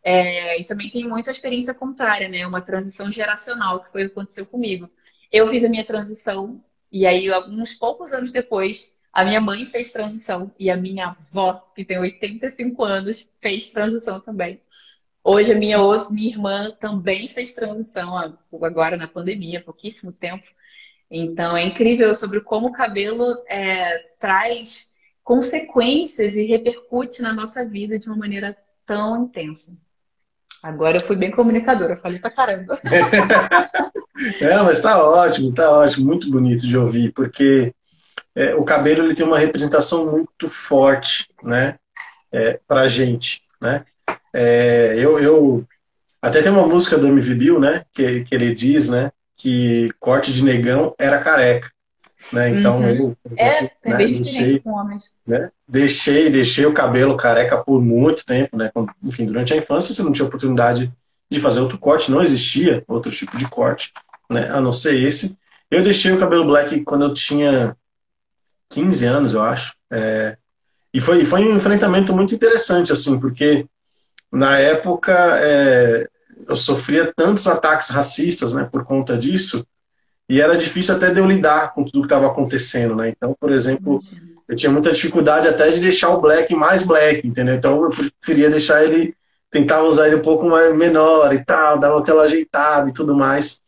É, e também tem muita experiência contrária, né? Uma transição geracional, que foi o que aconteceu comigo. Eu fiz a minha transição, e aí, alguns poucos anos depois, a minha mãe fez transição, e a minha avó, que tem 85 anos, fez transição também. Hoje, a minha, minha irmã também fez transição, agora na pandemia, há pouquíssimo tempo. Então, é incrível sobre como o cabelo é, traz consequências e repercute na nossa vida de uma maneira tão intensa. Agora eu fui bem comunicadora, falei pra caramba. é, mas tá ótimo, tá ótimo, muito bonito de ouvir, porque é, o cabelo ele tem uma representação muito forte, né, é, pra gente, né. É, eu, eu até tem uma música do MV Bill, né, que, que ele diz, né, que corte de negão era careca. Né? Então uhum. eu, é, né, bem deixei, com homens. Né? Deixei, deixei o cabelo careca por muito tempo, né? Enfim, durante a infância você não tinha oportunidade de fazer outro corte, não existia outro tipo de corte, né? A não ser esse. Eu deixei o cabelo black quando eu tinha 15 anos, eu acho. É, e foi, foi um enfrentamento muito interessante, assim, porque na época é, eu sofria tantos ataques racistas, né, por conta disso, e era difícil até de eu lidar com tudo que estava acontecendo, né? Então, por exemplo, eu tinha muita dificuldade até de deixar o black mais black, entendeu? Então eu preferia deixar ele, tentava usar ele um pouco mais menor e tal, dava aquela ajeitada e tudo mais.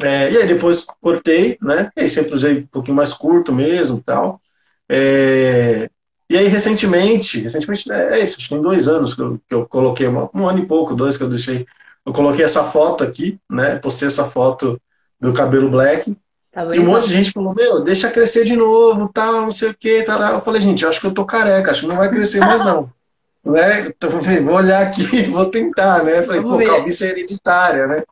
É, e aí depois cortei, né? E aí sempre usei um pouquinho mais curto mesmo tal. É, e aí recentemente, recentemente né, é isso, acho que tem dois anos que eu, que eu coloquei, um ano e pouco, dois que eu deixei, eu coloquei essa foto aqui, né? Postei essa foto do cabelo black. Tá e um monte de gente falou, meu, deixa crescer de novo, tal, não sei o que, tal. Eu falei, gente, acho que eu tô careca, acho que não vai crescer mais não. né? Então, vou olhar aqui, vou tentar, né? Falei, Vamos pô, calvície é hereditária, né?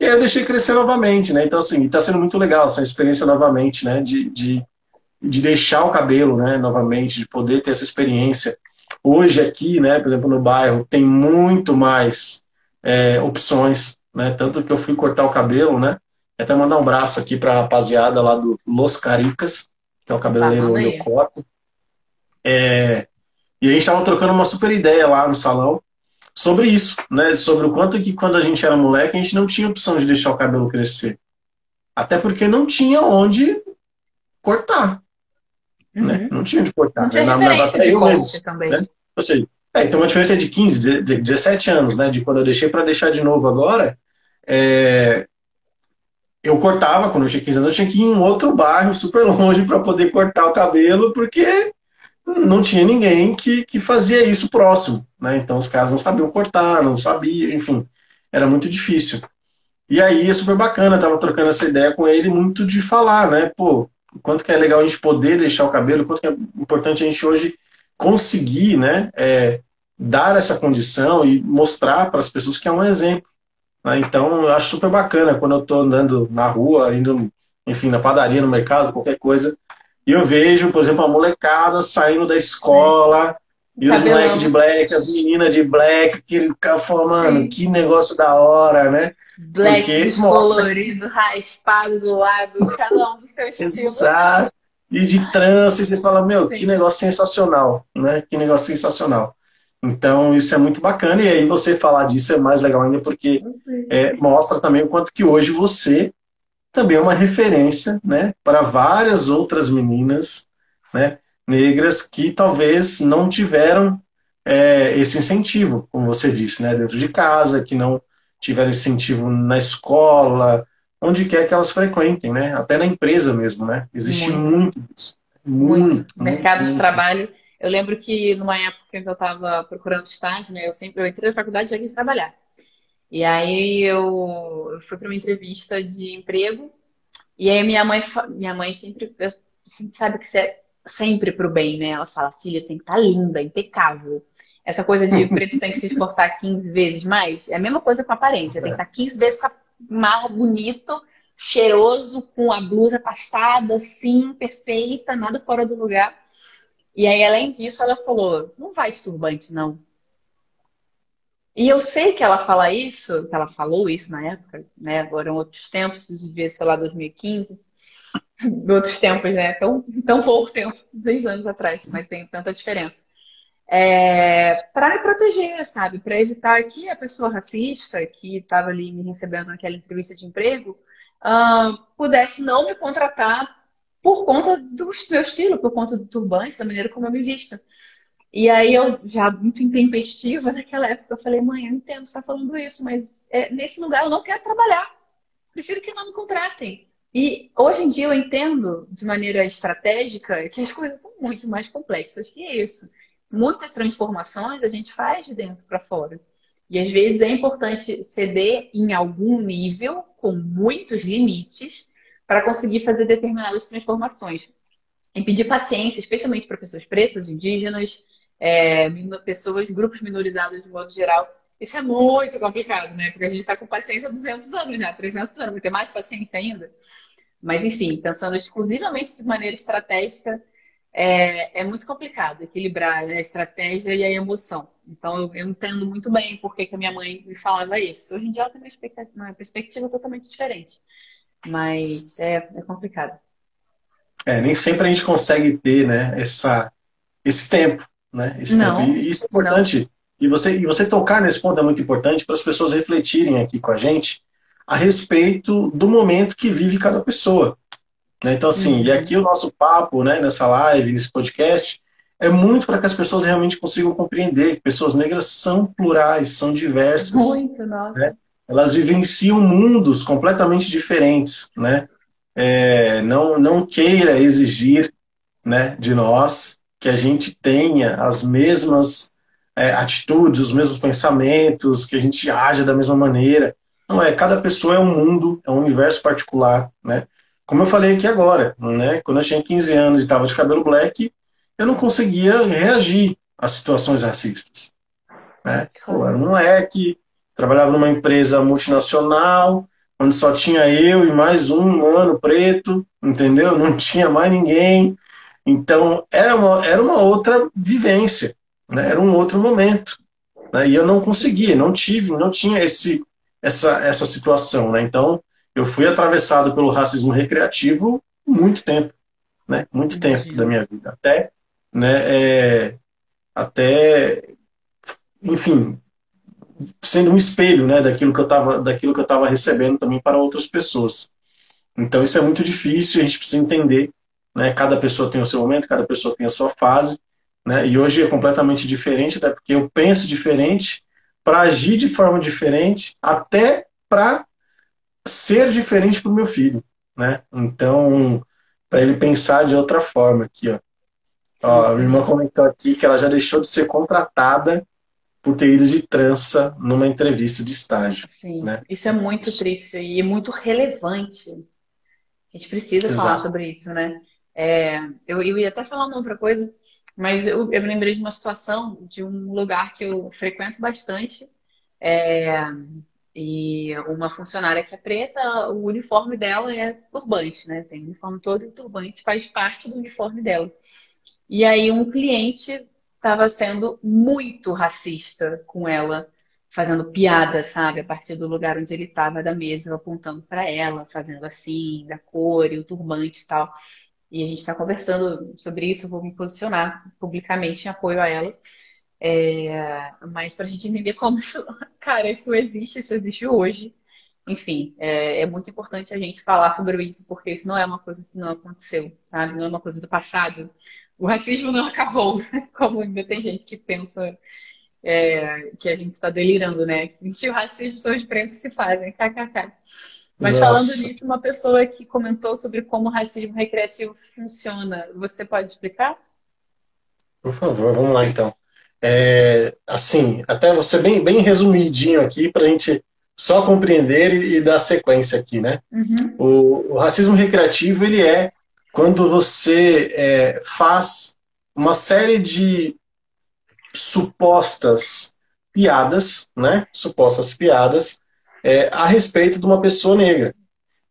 E aí eu deixei crescer novamente, né? Então, assim, tá sendo muito legal essa experiência novamente, né? De, de, de deixar o cabelo, né? Novamente, de poder ter essa experiência. Hoje aqui, né? Por exemplo, no bairro, tem muito mais é, opções, né? Tanto que eu fui cortar o cabelo, né? Até mandar um abraço aqui para a rapaziada lá do Los Caricas, que é o cabeleireiro onde eu corto. É, e a gente estava trocando uma super ideia lá no salão sobre isso, né? Sobre o quanto que quando a gente era moleque a gente não tinha opção de deixar o cabelo crescer. Até porque não tinha onde cortar. Né? Uhum. Né? Não tinha onde cortar. Não tinha né? na, na, eu mesmo. Também. Né? Ou seja, é, então uma diferença de 15, de 17 anos, né? De quando eu deixei para deixar de novo agora. É, eu cortava, quando eu tinha 15 anos, eu tinha que ir em um outro bairro super longe para poder cortar o cabelo, porque não tinha ninguém que, que fazia isso próximo. Né? Então os caras não sabiam cortar, não sabiam, enfim, era muito difícil. E aí é super bacana, tava trocando essa ideia com ele, muito de falar, né? Pô, quanto que é legal a gente poder deixar o cabelo, quanto que é importante a gente hoje conseguir, né? É, dar essa condição e mostrar para as pessoas que é um exemplo. Né? Então, eu acho super bacana quando eu estou andando na rua, indo, enfim, na padaria, no mercado, qualquer coisa, e eu vejo, por exemplo, a molecada saindo da escola, e os moleques de black, as meninas de black, que cara falando, mano, Sim. que negócio da hora, né? Black Porque, descolorido, mostra... raspado do lado, cada um do seu estilo. Exato. E de trança, e você fala, meu, Sim. que negócio sensacional, né? Que negócio sensacional. Então, isso é muito bacana, e aí você falar disso é mais legal ainda, porque é, mostra também o quanto que hoje você também é uma referência né, para várias outras meninas né, negras que talvez não tiveram é, esse incentivo, como você disse, né, dentro de casa, que não tiveram incentivo na escola, onde quer que elas frequentem, né, até na empresa mesmo. Né, existe muito, isso. Muito. muito. Mercado muito. de trabalho eu lembro que numa época que eu estava procurando estágio, né? Eu sempre eu entrei na faculdade e já quis trabalhar. E aí eu, eu fui para uma entrevista de emprego e aí minha mãe minha mãe sempre eu, sabe que você é sempre pro bem, né? Ela fala: "Filha, você tem que estar tá linda, impecável". Essa coisa de preto tem que se esforçar 15 vezes mais, é a mesma coisa com a aparência, tem que estar tá 15 vezes mal bonito, cheiroso, com a blusa passada assim, perfeita, nada fora do lugar. E aí, além disso, ela falou: não vai de turbante, não. E eu sei que ela fala isso, que ela falou isso na época, né? Agora em outros tempos, devia ser lá 2015, outros tempos, né? Tão, tão pouco tempo, seis anos atrás, mas tem tanta diferença. É, para me proteger, sabe? Para evitar que a pessoa racista que estava ali me recebendo naquela entrevista de emprego uh, pudesse não me contratar por conta do meu estilo, por conta do turbante, da maneira como eu me visto. E aí eu, já muito intempestiva naquela época, eu falei, mãe, eu entendo, você está falando isso, mas é, nesse lugar eu não quero trabalhar. Prefiro que não me contratem. E hoje em dia eu entendo de maneira estratégica que as coisas são muito mais complexas que isso. Muitas transformações a gente faz de dentro para fora. E às vezes é importante ceder em algum nível, com muitos limites, para conseguir fazer determinadas transformações. E pedir paciência, especialmente para pessoas pretas, indígenas, é, pessoas, grupos minorizados de modo geral. Isso é muito complicado, né? Porque a gente está com paciência há 200 anos já, 300 anos, vai ter mais paciência ainda. Mas, enfim, pensando exclusivamente de maneira estratégica, é, é muito complicado equilibrar né, a estratégia e a emoção. Então, eu, eu entendo muito bem por que, a minha mãe me falava isso. Hoje em dia, ela tem uma uma perspectiva totalmente diferente. Mas é, é complicado. É, nem sempre a gente consegue ter né, essa, esse tempo. Né, esse não, tempo. E isso é importante. Não. E você, e você tocar nesse ponto é muito importante para as pessoas refletirem aqui com a gente a respeito do momento que vive cada pessoa. Né? Então, assim, uhum. e aqui o nosso papo, né, nessa live, nesse podcast, é muito para que as pessoas realmente consigam compreender que pessoas negras são plurais, são diversas. Muito, nossa. Né? Elas vivenciam mundos completamente diferentes, né? É, não, não queira exigir né, de nós que a gente tenha as mesmas é, atitudes, os mesmos pensamentos, que a gente haja da mesma maneira. Não é, cada pessoa é um mundo, é um universo particular, né? Como eu falei aqui agora, né? Quando eu tinha 15 anos e estava de cabelo black, eu não conseguia reagir a situações racistas. Né? Eu era um moleque, trabalhava numa empresa multinacional, onde só tinha eu e mais um humano preto, entendeu? Não tinha mais ninguém. Então, era uma, era uma outra vivência, né? era um outro momento. Né? E eu não conseguia, não tive, não tinha esse, essa, essa situação. Né? Então, eu fui atravessado pelo racismo recreativo muito tempo, né? muito tempo da minha vida. Até, né, é, até enfim, sendo um espelho né, daquilo que eu estava recebendo também para outras pessoas. Então isso é muito difícil, a gente precisa entender né? Cada pessoa tem o seu momento, cada pessoa tem a sua fase, né? E hoje é completamente diferente, até porque eu penso diferente para agir de forma diferente, até para ser diferente para o meu filho, né? Então, para ele pensar de outra forma aqui, ó. ó. A minha irmã comentou aqui que ela já deixou de ser contratada por ter ido de trança numa entrevista de estágio. Sim, né? isso é muito triste e é muito relevante. A gente precisa Exato. falar sobre isso, né? É, eu, eu ia até falar uma outra coisa, mas eu, eu me lembrei de uma situação de um lugar que eu frequento bastante. É, e uma funcionária que é preta, o uniforme dela é turbante, né? Tem o uniforme todo e turbante faz parte do uniforme dela. E aí um cliente estava sendo muito racista com ela, fazendo piada, sabe? A partir do lugar onde ele estava da mesa, apontando para ela, fazendo assim, da cor e o turbante e tal. E a gente está conversando sobre isso, eu vou me posicionar publicamente em apoio a ela. É, mas para a gente entender como isso, cara, isso existe, isso existe hoje. Enfim, é, é, muito importante a gente falar sobre isso, porque isso não é uma coisa que não aconteceu, sabe? Não é uma coisa do passado. O racismo não acabou, como ainda tem gente que pensa é, que a gente está delirando, né? Que o racismo são os pretos que fazem, kkk. Mas Nossa. falando nisso, uma pessoa que comentou sobre como o racismo recreativo funciona, você pode explicar? Por favor, vamos lá então. É, assim, até você bem, bem resumidinho aqui para a gente só compreender e, e, dar sequência aqui, né? Uhum. O, o, racismo recreativo ele é quando você é, faz uma série de supostas piadas, né? Supostas piadas é, a respeito de uma pessoa negra.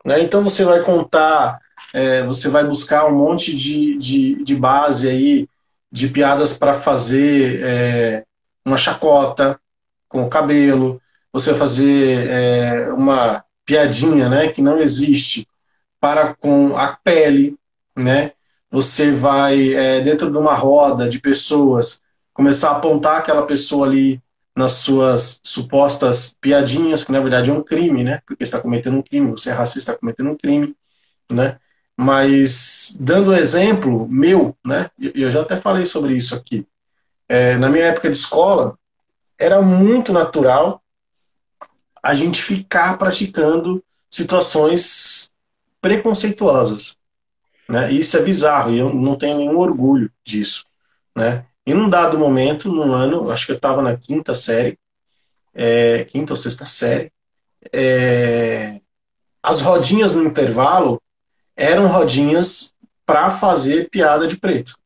Né? Então você vai contar, é, você vai buscar um monte de, de, de base aí, de piadas para fazer é, uma chacota com o cabelo, você vai fazer é, uma piadinha né, que não existe para com a pele, né? Você vai, é, dentro de uma roda de pessoas, começar a apontar aquela pessoa ali nas suas supostas piadinhas, que na verdade é um crime, né? Porque está cometendo um crime, você é racista, está cometendo um crime, né? Mas, dando um exemplo meu, né? Eu já até falei sobre isso aqui. É, na minha época de escola, era muito natural a gente ficar praticando situações preconceituosas. Né? Isso é bizarro e eu não tenho nenhum orgulho disso. Né? Em um dado momento, num ano, acho que eu estava na quinta série, é, quinta ou sexta série, é, as rodinhas no intervalo eram rodinhas para fazer piada de preto.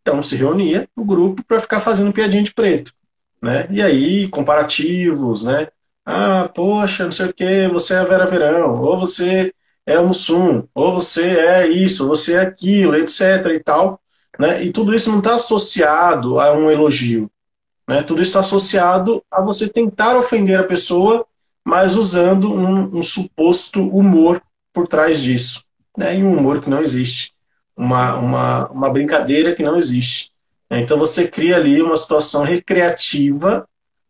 Então se reunia o grupo para ficar fazendo piadinha de preto, né? E aí comparativos, né? Ah, poxa, não sei o que, você é a Vera Verão, ou você é o Mussum, ou você é isso, você é aquilo, etc. e tal. Né? E tudo isso não está associado a um elogio. Né? Tudo isso está associado a você tentar ofender a pessoa, mas usando um, um suposto humor por trás disso. Né? E um humor que não existe. Uma, uma, uma brincadeira que não existe. Então você cria ali uma situação recreativa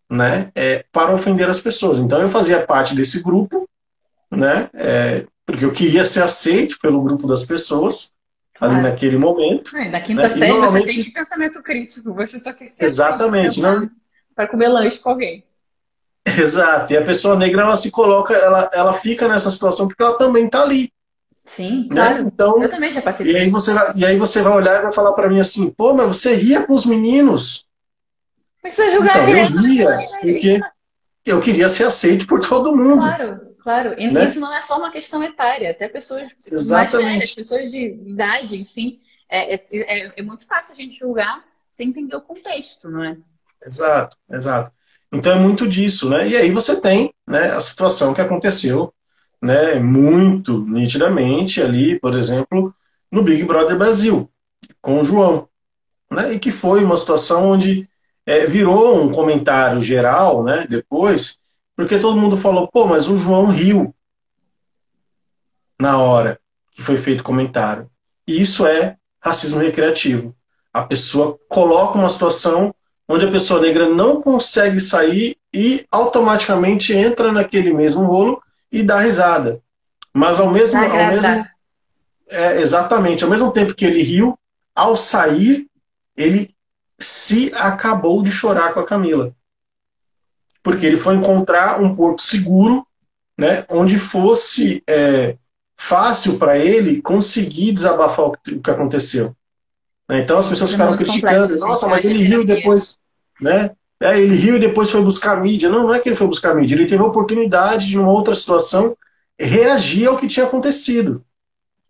né, é, para ofender as pessoas. Então eu fazia parte desse grupo, né, é, porque eu queria ser aceito pelo grupo das pessoas, ali naquele momento. É, na quinta né? série normalmente... você tem pensamento crítico, você só quer ser Exatamente. Não... Para comer lanche com alguém. Exato. E a pessoa negra ela se coloca, ela, ela fica nessa situação porque ela também está ali. Sim, né? claro. Então, eu também já passei e aí você vai, E aí você vai olhar e vai falar para mim assim, pô, mas você ria com os meninos. Mas você julgar então, eu ria, porque eu queria ser aceito por todo mundo. Claro, claro. E né? isso não é só uma questão etária, até pessoas Exatamente. mais velhas, pessoas de idade, enfim. É, é, é, é muito fácil a gente julgar sem entender o contexto, não é? Exato, exato. Então é muito disso, né? E aí você tem né, a situação que aconteceu né, muito nitidamente ali, por exemplo, no Big Brother Brasil, com o João. Né, e que foi uma situação onde é, virou um comentário geral né, depois, porque todo mundo falou, pô, mas o João riu na hora que foi feito o comentário. E isso é racismo recreativo. A pessoa coloca uma situação onde a pessoa negra não consegue sair e automaticamente entra naquele mesmo rolo e dá risada. Mas ao mesmo, ao mesmo é, exatamente, ao mesmo tempo que ele riu, ao sair, ele se acabou de chorar com a Camila. Porque ele foi encontrar um porto seguro, né, onde fosse é, fácil para ele conseguir desabafar o que aconteceu. Então as pessoas ficaram criticando, nossa, mas ele riu depois né? É, ele riu e depois foi buscar mídia. Não, não é que ele foi buscar mídia, ele teve a oportunidade de, numa outra situação, reagir ao que tinha acontecido.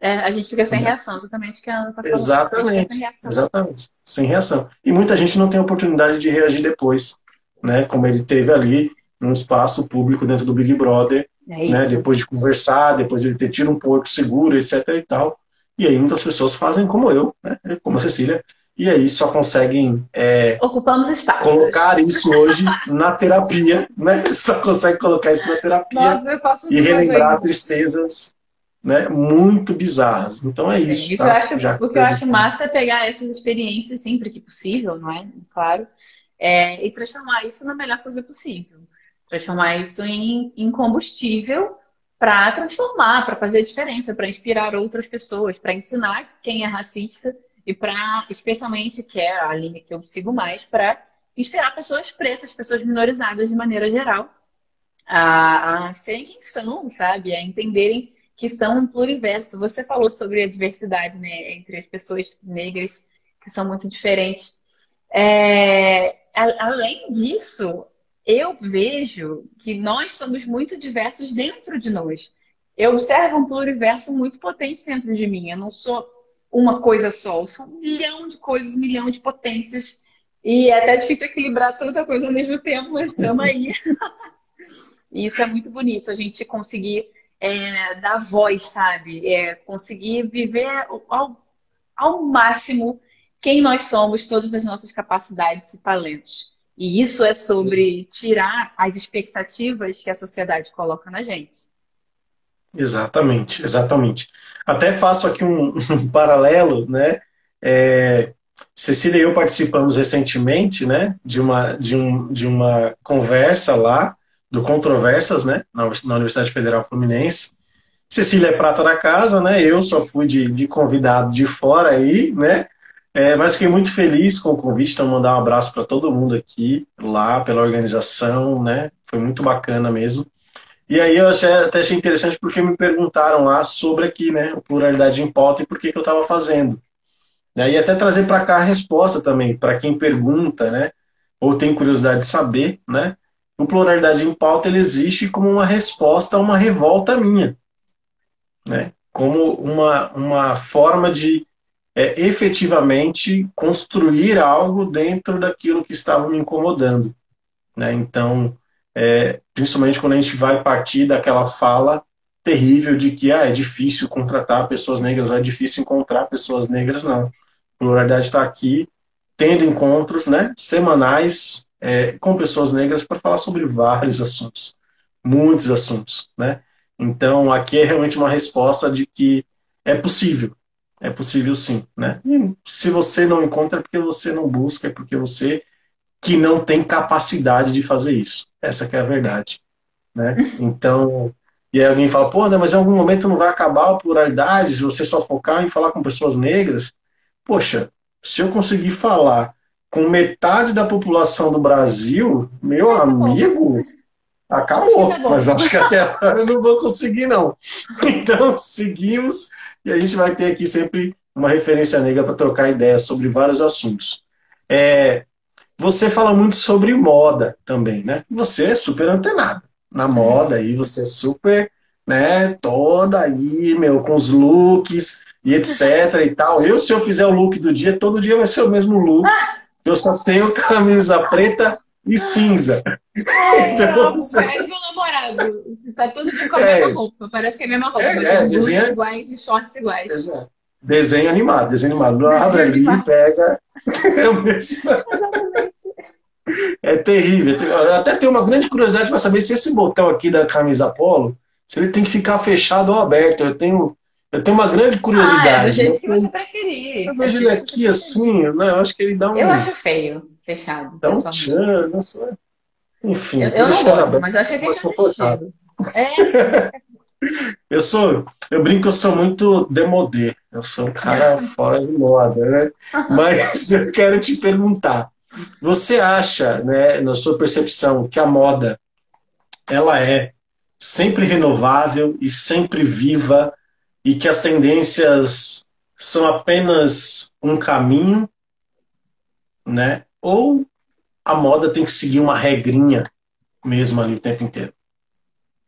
É, a gente fica sem é. reação, exatamente que a Ana tá Exatamente, sem exatamente, sem reação. E muita gente não tem a oportunidade de reagir depois, né? Como ele teve ali num espaço público dentro do Big Brother, é né? Depois de conversar, depois de ele ter tido um porto seguro, etc. e tal. E aí muitas pessoas fazem como eu, né? Como a Cecília, e aí só conseguem é, ocupamos espaço colocar isso hoje na terapia, né? Só consegue colocar isso na terapia Nossa, e relembrar tristezas, né? Muito bizarras. Então é isso. tá? eu acho, o que eu acho massa é pegar essas experiências sempre que possível, não é? Claro, é, e transformar isso na melhor coisa possível, transformar isso em, em combustível para transformar, para fazer a diferença, para inspirar outras pessoas, para ensinar quem é racista e para, especialmente, que é a linha que eu sigo mais, para inspirar pessoas pretas, pessoas minorizadas de maneira geral, a, a serem quem são, sabe? A entenderem que são um pluriverso. Você falou sobre a diversidade né, entre as pessoas negras, que são muito diferentes. É, a, além disso, eu vejo que nós somos muito diversos dentro de nós. Eu observo um pluriverso muito potente dentro de mim. Eu não sou uma coisa só. São um milhão de coisas, um milhão de potências. E é até difícil equilibrar tanta coisa ao mesmo tempo, mas estamos aí. e isso é muito bonito, a gente conseguir é, dar voz, sabe? É, conseguir viver ao, ao máximo quem nós somos, todas as nossas capacidades e talentos. E isso é sobre tirar as expectativas que a sociedade coloca na gente. Exatamente, exatamente. Até faço aqui um, um paralelo, né? É, Cecília e eu participamos recentemente, né, de uma, de, um, de uma conversa lá, do Controversas, né, na, na Universidade Federal Fluminense. Cecília é prata da casa, né, eu só fui de, de convidado de fora aí, né, é, mas fiquei muito feliz com o convite, então mandar um abraço para todo mundo aqui, lá, pela organização, né, foi muito bacana mesmo. E aí eu achei, até achei interessante porque me perguntaram lá sobre aqui, né, pluralidade em pauta e por que, que eu estava fazendo. E até trazer para cá a resposta também, para quem pergunta, né, ou tem curiosidade de saber, né, o pluralidade em pauta ele existe como uma resposta a uma revolta minha, né, como uma, uma forma de é, efetivamente construir algo dentro daquilo que estava me incomodando. Né? Então, é, principalmente quando a gente vai partir daquela fala terrível de que ah, é difícil contratar pessoas negras, é difícil encontrar pessoas negras, não. A pluralidade está aqui tendo encontros né, semanais é, com pessoas negras para falar sobre vários assuntos, muitos assuntos. Né? Então, aqui é realmente uma resposta de que é possível, é possível sim. Né? E se você não encontra, é porque você não busca, é porque você que não tem capacidade de fazer isso. Essa é a verdade. Né? Então, e aí alguém fala, pô, mas em algum momento não vai acabar a pluralidade se você só focar em falar com pessoas negras? Poxa, se eu conseguir falar com metade da população do Brasil, meu amigo, Acabou, tá mas acho que até agora eu não vou conseguir, não. Então, seguimos e a gente vai ter aqui sempre uma referência negra para trocar ideias sobre vários assuntos. É, você fala muito sobre moda também, né? Você é super antenado na moda aí, você é super, né, toda aí, meu, com os looks e etc e tal. Eu, se eu fizer o look do dia, todo dia vai ser o mesmo look. Eu só tenho camisa preta e cinza. É, então, você... Parece meu namorado. Tá todo dia com a é, mesma roupa. Parece que é a mesma roupa. É, é desenho... iguais e shorts iguais. Exato. Desenho animado, desenho animado. Abre ali, e pega. É terrível, é terrível. Eu até tenho uma grande curiosidade para saber se esse botão aqui da camisa polo, se ele tem que ficar fechado ou aberto. Eu tenho, eu tenho uma grande curiosidade. Ah, é do jeito que você preferir. Eu vejo ele aqui assim, né? Eu acho que ele dá um. Eu acho feio, fechado. Dá um tchan, Enfim, eu, eu não gosto, mas eu acho que confortável. É. Eu sou, eu brinco que eu sou muito demodê. Eu sou um cara fora de moda, né? Mas eu quero te perguntar, você acha, né, na sua percepção, que a moda ela é sempre renovável e sempre viva e que as tendências são apenas um caminho, né? Ou a moda tem que seguir uma regrinha mesmo ali o tempo inteiro?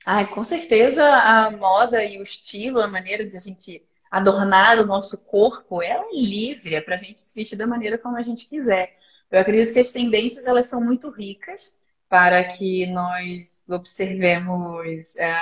Ai, com certeza a moda e o estilo, a maneira de a gente adornar o nosso corpo, ela é livre, é para a gente se vestir da maneira como a gente quiser. Eu acredito que as tendências elas são muito ricas para que nós observemos é,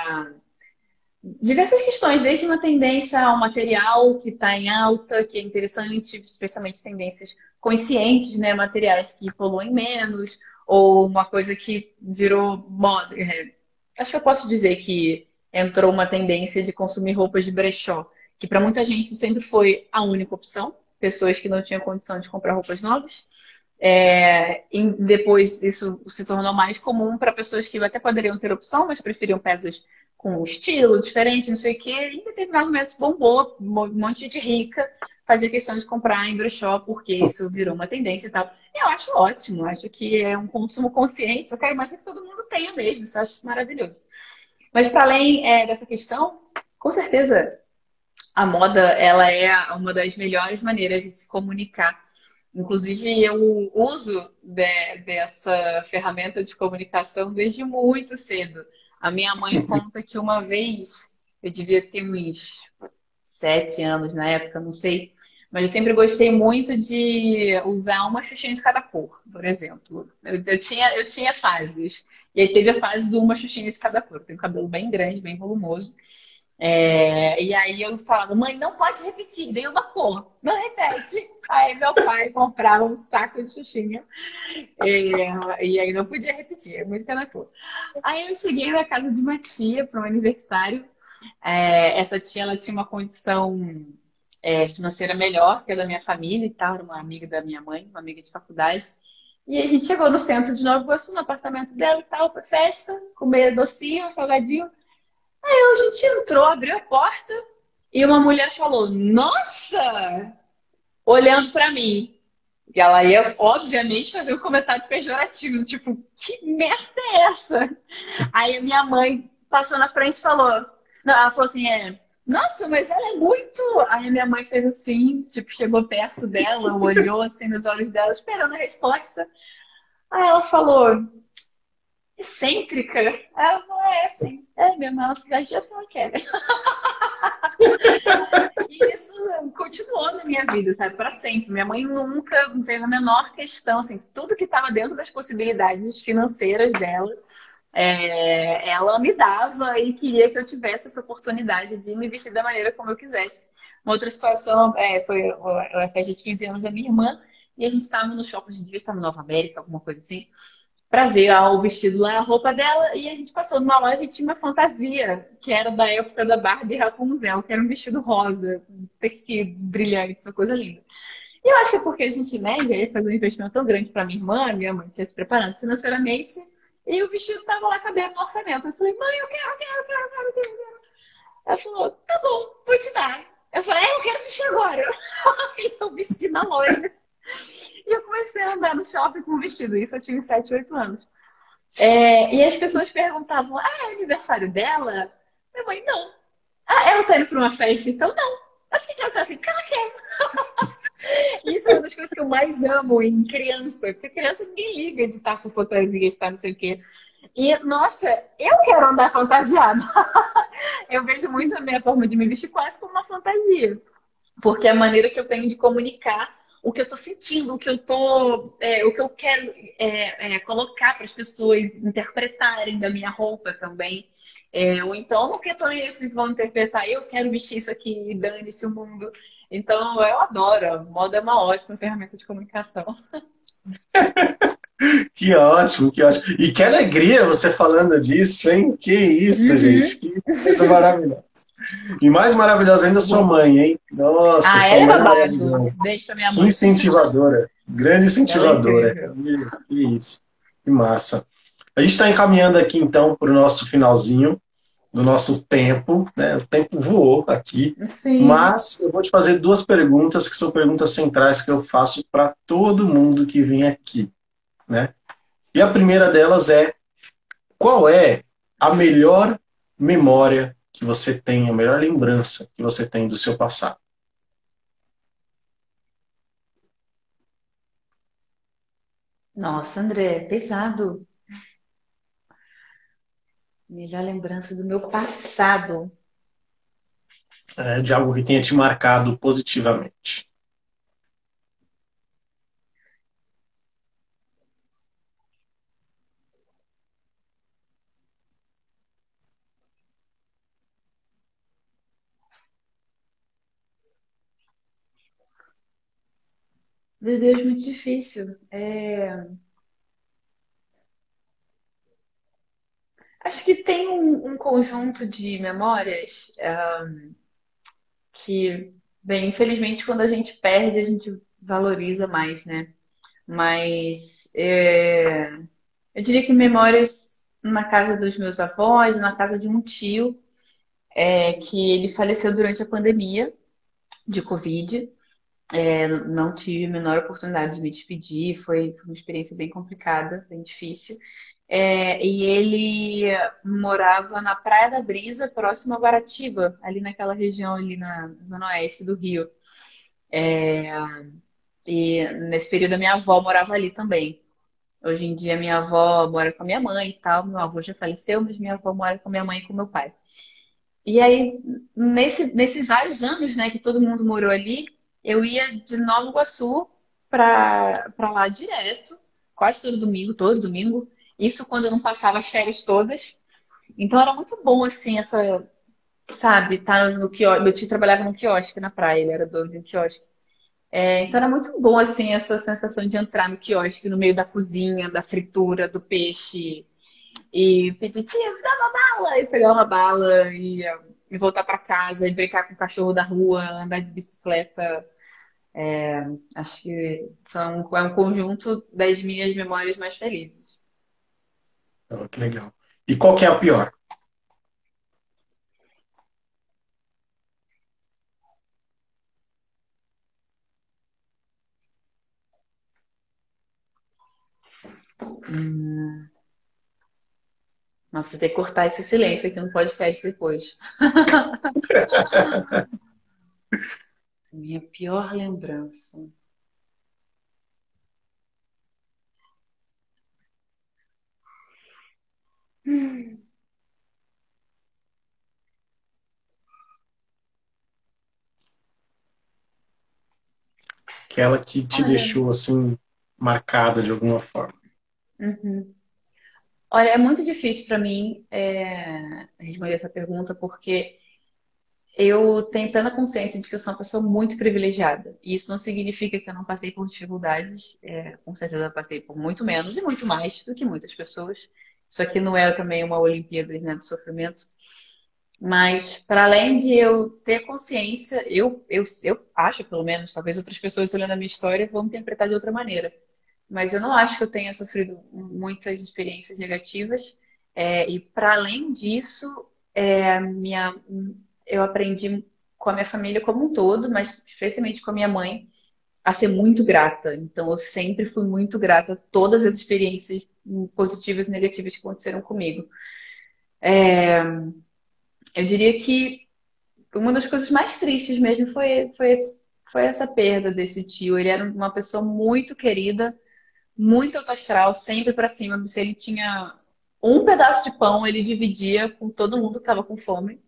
diversas questões, desde uma tendência ao material que está em alta, que é interessante, especialmente tendências conscientes, né, materiais que poluem menos, ou uma coisa que virou moda, é, acho que eu posso dizer que entrou uma tendência de consumir roupas de brechó, que para muita gente sempre foi a única opção, pessoas que não tinham condição de comprar roupas novas. É, depois isso se tornou mais comum para pessoas que até poderiam ter opção, mas preferiam peças com estilo diferente, não sei o quê. E em determinado momento bombou, um monte de rica fazia questão de comprar em brechó, porque isso virou uma tendência e tal. E eu acho ótimo, acho que é um consumo consciente, eu quero mais é que todo mundo tenha mesmo, isso eu acho maravilhoso. Mas para além é, dessa questão, com certeza a moda ela é uma das melhores maneiras de se comunicar. Inclusive, eu uso de, dessa ferramenta de comunicação desde muito cedo. A minha mãe conta que uma vez, eu devia ter uns sete anos na época, não sei, mas eu sempre gostei muito de usar uma xuxinha de cada cor, por exemplo. Eu, eu, tinha, eu tinha fases. E aí teve a fase do uma xuxinha de cada cor. Eu tenho um cabelo bem grande, bem volumoso. É, e aí eu falava, mãe, não pode repetir, dei uma cor, não repete. Aí meu pai comprava um saco de xuxinha é, e aí não podia repetir, é muito cada cor. Aí eu cheguei na casa de uma tia para um aniversário. É, essa tia ela tinha uma condição é, financeira melhor que a da minha família e tal, era uma amiga da minha mãe, uma amiga de faculdade. E a gente chegou no centro de Nova Iguaçu, no apartamento dela e tal, pra festa, comer docinho, salgadinho. Aí a gente entrou, abriu a porta e uma mulher falou: Nossa! Olhando para mim. E ela ia, obviamente, fazer um comentário pejorativo, tipo, que merda é essa? Aí a minha mãe passou na frente e falou: Não, ela falou assim: é, Nossa, mas ela é muito. Aí minha mãe fez assim, tipo, chegou perto dela, olhou assim nos olhos dela, esperando a resposta. Aí ela falou: excêntrica. Ela falou, é assim, é mesmo, ela se veste assim ela quer. e isso continuou na minha vida, sabe, para sempre. Minha mãe nunca fez a menor questão, assim, tudo que estava dentro das possibilidades financeiras dela, é, ela me dava e queria que eu tivesse essa oportunidade de me vestir da maneira como eu quisesse. Uma outra situação é, foi a festa de 15 anos da minha irmã, e a gente estava no shopping, gente devia estar no Nova América, alguma coisa assim para ver ah, o vestido lá, a roupa dela, e a gente passou numa loja e tinha uma fantasia, que era da época da Barbie Rapunzel, que era um vestido rosa, tecidos brilhantes, uma coisa linda. E eu acho que é porque a gente, né, ia fazer um investimento tão grande para minha irmã, minha mãe tinha se preparado financeiramente, e o vestido estava lá cabendo no orçamento. Eu falei, mãe, eu quero, eu quero, eu quero, eu quero, eu quero. Ela falou, tá bom, vou te dar. Eu falei, é, eu quero vestir agora. e eu vesti na loja. E eu comecei a andar no shopping com o vestido. Isso eu tinha 7, 8 anos. É, e as pessoas perguntavam: ah, é aniversário dela? Minha mãe, não. Ah, ela tá indo pra uma festa, então não. Eu fiquei tá assim, quer. Isso é uma das coisas que eu mais amo em criança, porque criança ninguém liga de estar com fantasia, de estar não sei o quê. E, nossa, eu quero andar fantasiada. eu vejo muito a minha forma de me vestir quase como uma fantasia. Porque é a maneira que eu tenho de comunicar o que eu estou sentindo, o que eu tô, é, o que eu quero é, é, colocar para as pessoas interpretarem da minha roupa também. É, ou então, não que que vão interpretar, eu quero vestir isso aqui e dane-se o mundo. Então, eu adoro. A moda é uma ótima ferramenta de comunicação. que ótimo, que ótimo. E que alegria você falando disso, hein? Que isso, uhum. gente. Que coisa maravilhosa. E mais maravilhosa ainda sua mãe, hein? Nossa, ah, sua ela é babado. Beijo pra minha mãe. Que incentivadora. Grande incentivadora. É que isso. Que massa. A gente está encaminhando aqui, então, para o nosso finalzinho do nosso tempo. Né? O tempo voou aqui. Sim. Mas eu vou te fazer duas perguntas que são perguntas centrais que eu faço para todo mundo que vem aqui. Né? E a primeira delas é: qual é a melhor memória que você tem, a melhor lembrança que você tem do seu passado? Nossa, André, pesado. Melhor lembrança do meu passado. É, de algo que tenha te marcado positivamente. Meu Deus, muito difícil. É... Acho que tem um, um conjunto de memórias um, que, bem, infelizmente, quando a gente perde, a gente valoriza mais, né? Mas é, eu diria que memórias na casa dos meus avós, na casa de um tio, é, que ele faleceu durante a pandemia de Covid. É, não tive a menor oportunidade de me despedir, foi, foi uma experiência bem complicada, bem difícil. É, e ele morava na Praia da Brisa, próximo a Guaratiba, ali naquela região ali na zona oeste do Rio. É, e nesse período a minha avó morava ali também. Hoje em dia minha avó mora com a minha mãe e tal. Meu avô já faleceu, mas minha avó mora com minha mãe e com meu pai. E aí, nesse, nesses vários anos né, que todo mundo morou ali, eu ia de Nova Iguaçu para lá direto, quase todo domingo, todo domingo. Isso quando eu não passava as férias todas. Então era muito bom, assim, essa, sabe, tá no quiosque. Meu tio trabalhava no quiosque na praia, ele era dono de um quiosque. É, então era muito bom, assim, essa sensação de entrar no quiosque, no meio da cozinha, da fritura, do peixe. E pedir, tia, me dá uma bala! E pegar uma bala e, e voltar para casa e brincar com o cachorro da rua, andar de bicicleta. É, acho que são, é um conjunto das minhas memórias mais felizes. Oh, que legal. E qual que é a pior? Hum. Nossa, vou ter que cortar esse silêncio aqui no podcast depois. Minha pior lembrança. Aquela que te Olha. deixou assim marcada de alguma forma. Uhum. Olha, é muito difícil para mim é, responder essa pergunta porque eu tenho plena consciência de que eu sou uma pessoa muito privilegiada. E isso não significa que eu não passei por dificuldades. É, com certeza eu passei por muito menos e muito mais do que muitas pessoas. Isso aqui não é também uma Olimpíada né, do sofrimento. Mas, para além de eu ter consciência, eu, eu, eu acho, pelo menos, talvez outras pessoas olhando a minha história vão interpretar de outra maneira. Mas eu não acho que eu tenha sofrido muitas experiências negativas. É, e, para além disso, é, minha, eu aprendi com a minha família como um todo, mas especialmente com a minha mãe, a ser muito grata. Então, eu sempre fui muito grata a todas as experiências positivas e negativas que aconteceram comigo. É, eu diria que uma das coisas mais tristes mesmo foi, foi, foi essa perda desse tio. Ele era uma pessoa muito querida, muito alto astral, sempre para cima. Se ele tinha um pedaço de pão, ele dividia com todo mundo que estava com fome.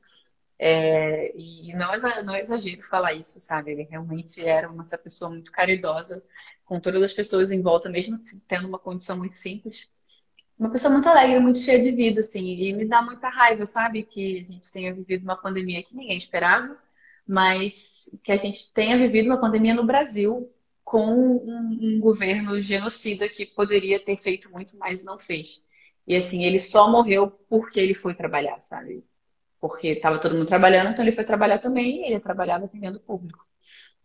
É, e não, não é exagero falar isso, sabe? Ele realmente era uma, essa pessoa muito caridosa com todas as pessoas em volta, mesmo tendo uma condição muito simples. Uma pessoa muito alegre, muito cheia de vida, assim. E me dá muita raiva, sabe? Que a gente tenha vivido uma pandemia que ninguém esperava, mas que a gente tenha vivido uma pandemia no Brasil com um, um governo genocida que poderia ter feito muito mais e não fez. E assim, ele só morreu porque ele foi trabalhar, sabe? Porque estava todo mundo trabalhando, então ele foi trabalhar também e ele trabalhava atendendo o público.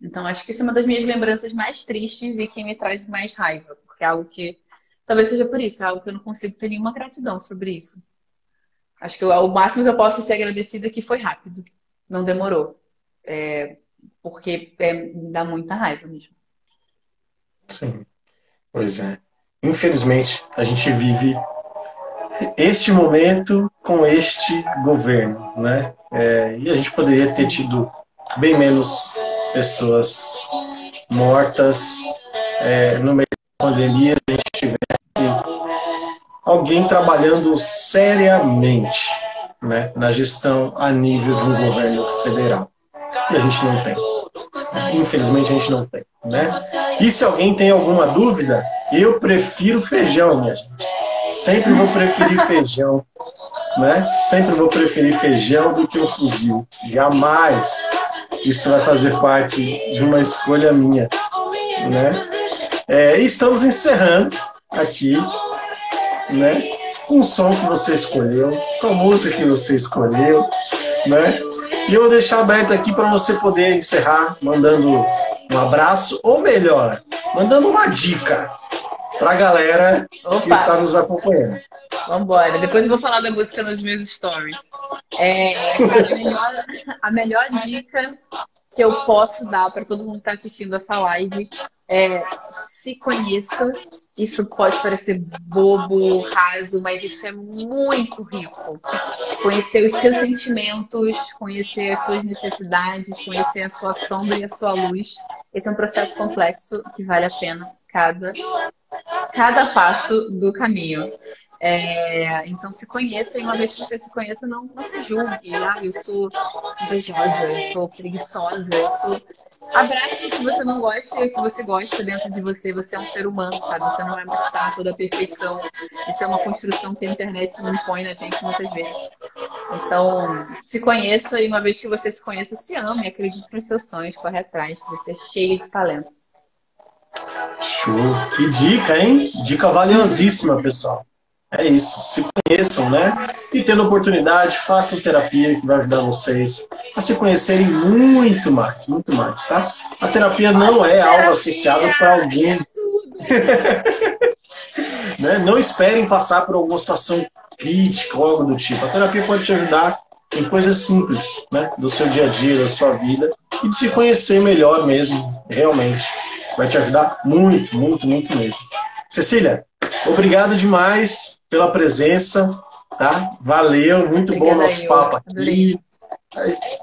Então acho que isso é uma das minhas lembranças mais tristes e que me traz mais raiva, porque é algo que talvez seja por isso, é algo que eu não consigo ter nenhuma gratidão sobre isso. Acho que o máximo que eu posso ser agradecida é que foi rápido, não demorou. É, porque é, dá muita raiva mesmo. Sim, pois é. Infelizmente, a gente vive este momento com este governo, né? É, e a gente poderia ter tido bem menos pessoas mortas é, no meio da pandemia se a gente tivesse alguém trabalhando seriamente né, na gestão a nível de um governo federal. E a gente não tem. Infelizmente a gente não tem. Né? E se alguém tem alguma dúvida, eu prefiro feijão, minha gente. Sempre vou preferir feijão, né? Sempre vou preferir feijão do que um fuzil. Jamais isso vai fazer parte de uma escolha minha, né? É, e estamos encerrando aqui, né? Com o som que você escolheu, com a música que você escolheu, né? E eu vou deixar aberto aqui para você poder encerrar mandando um abraço, ou melhor, mandando uma dica para a galera Opa. que está nos acompanhando. Vambora. Depois eu vou falar da música nos meus stories. É, a, melhor, a melhor dica que eu posso dar para todo mundo que está assistindo essa live é se conheça. Isso pode parecer bobo, raso, mas isso é muito rico. Conhecer os seus sentimentos, conhecer as suas necessidades, conhecer a sua sombra e a sua luz. Esse é um processo complexo que vale a pena cada, cada passo do caminho. É, então se conheça e uma vez que você se conheça, não, não se julgue. Ah, eu sou invejosa, eu sou preguiçosa, eu sou. Abrace o que você não gosta e o que você gosta dentro de você. Você é um ser humano, sabe? Você não é uma estátua da perfeição. Isso é uma construção que a internet não impõe na gente muitas vezes. Então, se conheça e uma vez que você se conheça, se ame, acredite nos seus sonhos, corre atrás, você é cheio de talento. Show! Que dica, hein? Dica valiosíssima, pessoal. É isso, se conheçam, né? E tendo oportunidade, façam terapia que vai ajudar vocês a se conhecerem muito mais, muito mais, tá? A terapia não é algo associado para alguém. né? Não esperem passar por alguma situação crítica ou algo do tipo. A terapia pode te ajudar em coisas simples, né? Do seu dia a dia, da sua vida e de se conhecer melhor mesmo, realmente. Vai te ajudar muito, muito, muito mesmo. Cecília, Obrigado demais pela presença, tá? Valeu, muito Obrigada, bom nosso papo aqui.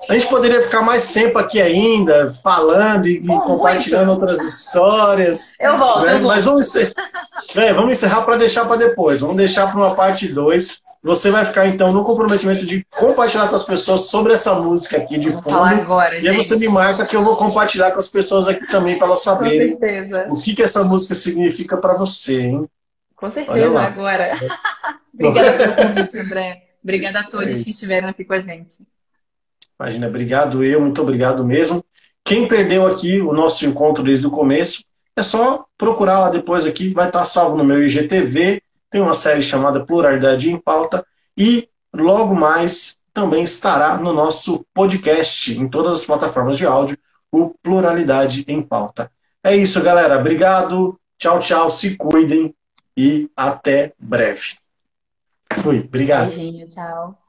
A gente poderia ficar mais tempo aqui ainda, falando e oh, compartilhando muito. outras histórias. Eu volto, né? eu Mas vamos encerrar, é, vamos encerrar para deixar para depois. Vamos deixar para uma parte 2. Você vai ficar, então, no comprometimento de compartilhar com as pessoas sobre essa música aqui de fundo. Falar agora, e gente. aí você me marca que eu vou compartilhar com as pessoas aqui também para elas saberem o que, que essa música significa para você, hein? Com certeza, agora. Obrigada pelo convite, André. Obrigada a todos é que estiveram aqui com a gente. Imagina, obrigado eu, muito obrigado mesmo. Quem perdeu aqui o nosso encontro desde o começo, é só procurar lá depois aqui, vai estar salvo no meu IGTV, tem uma série chamada Pluralidade em Pauta, e logo mais também estará no nosso podcast, em todas as plataformas de áudio, o Pluralidade em Pauta. É isso, galera. Obrigado. Tchau, tchau. Se cuidem e até breve. Fui, obrigado. Beijinho, tchau.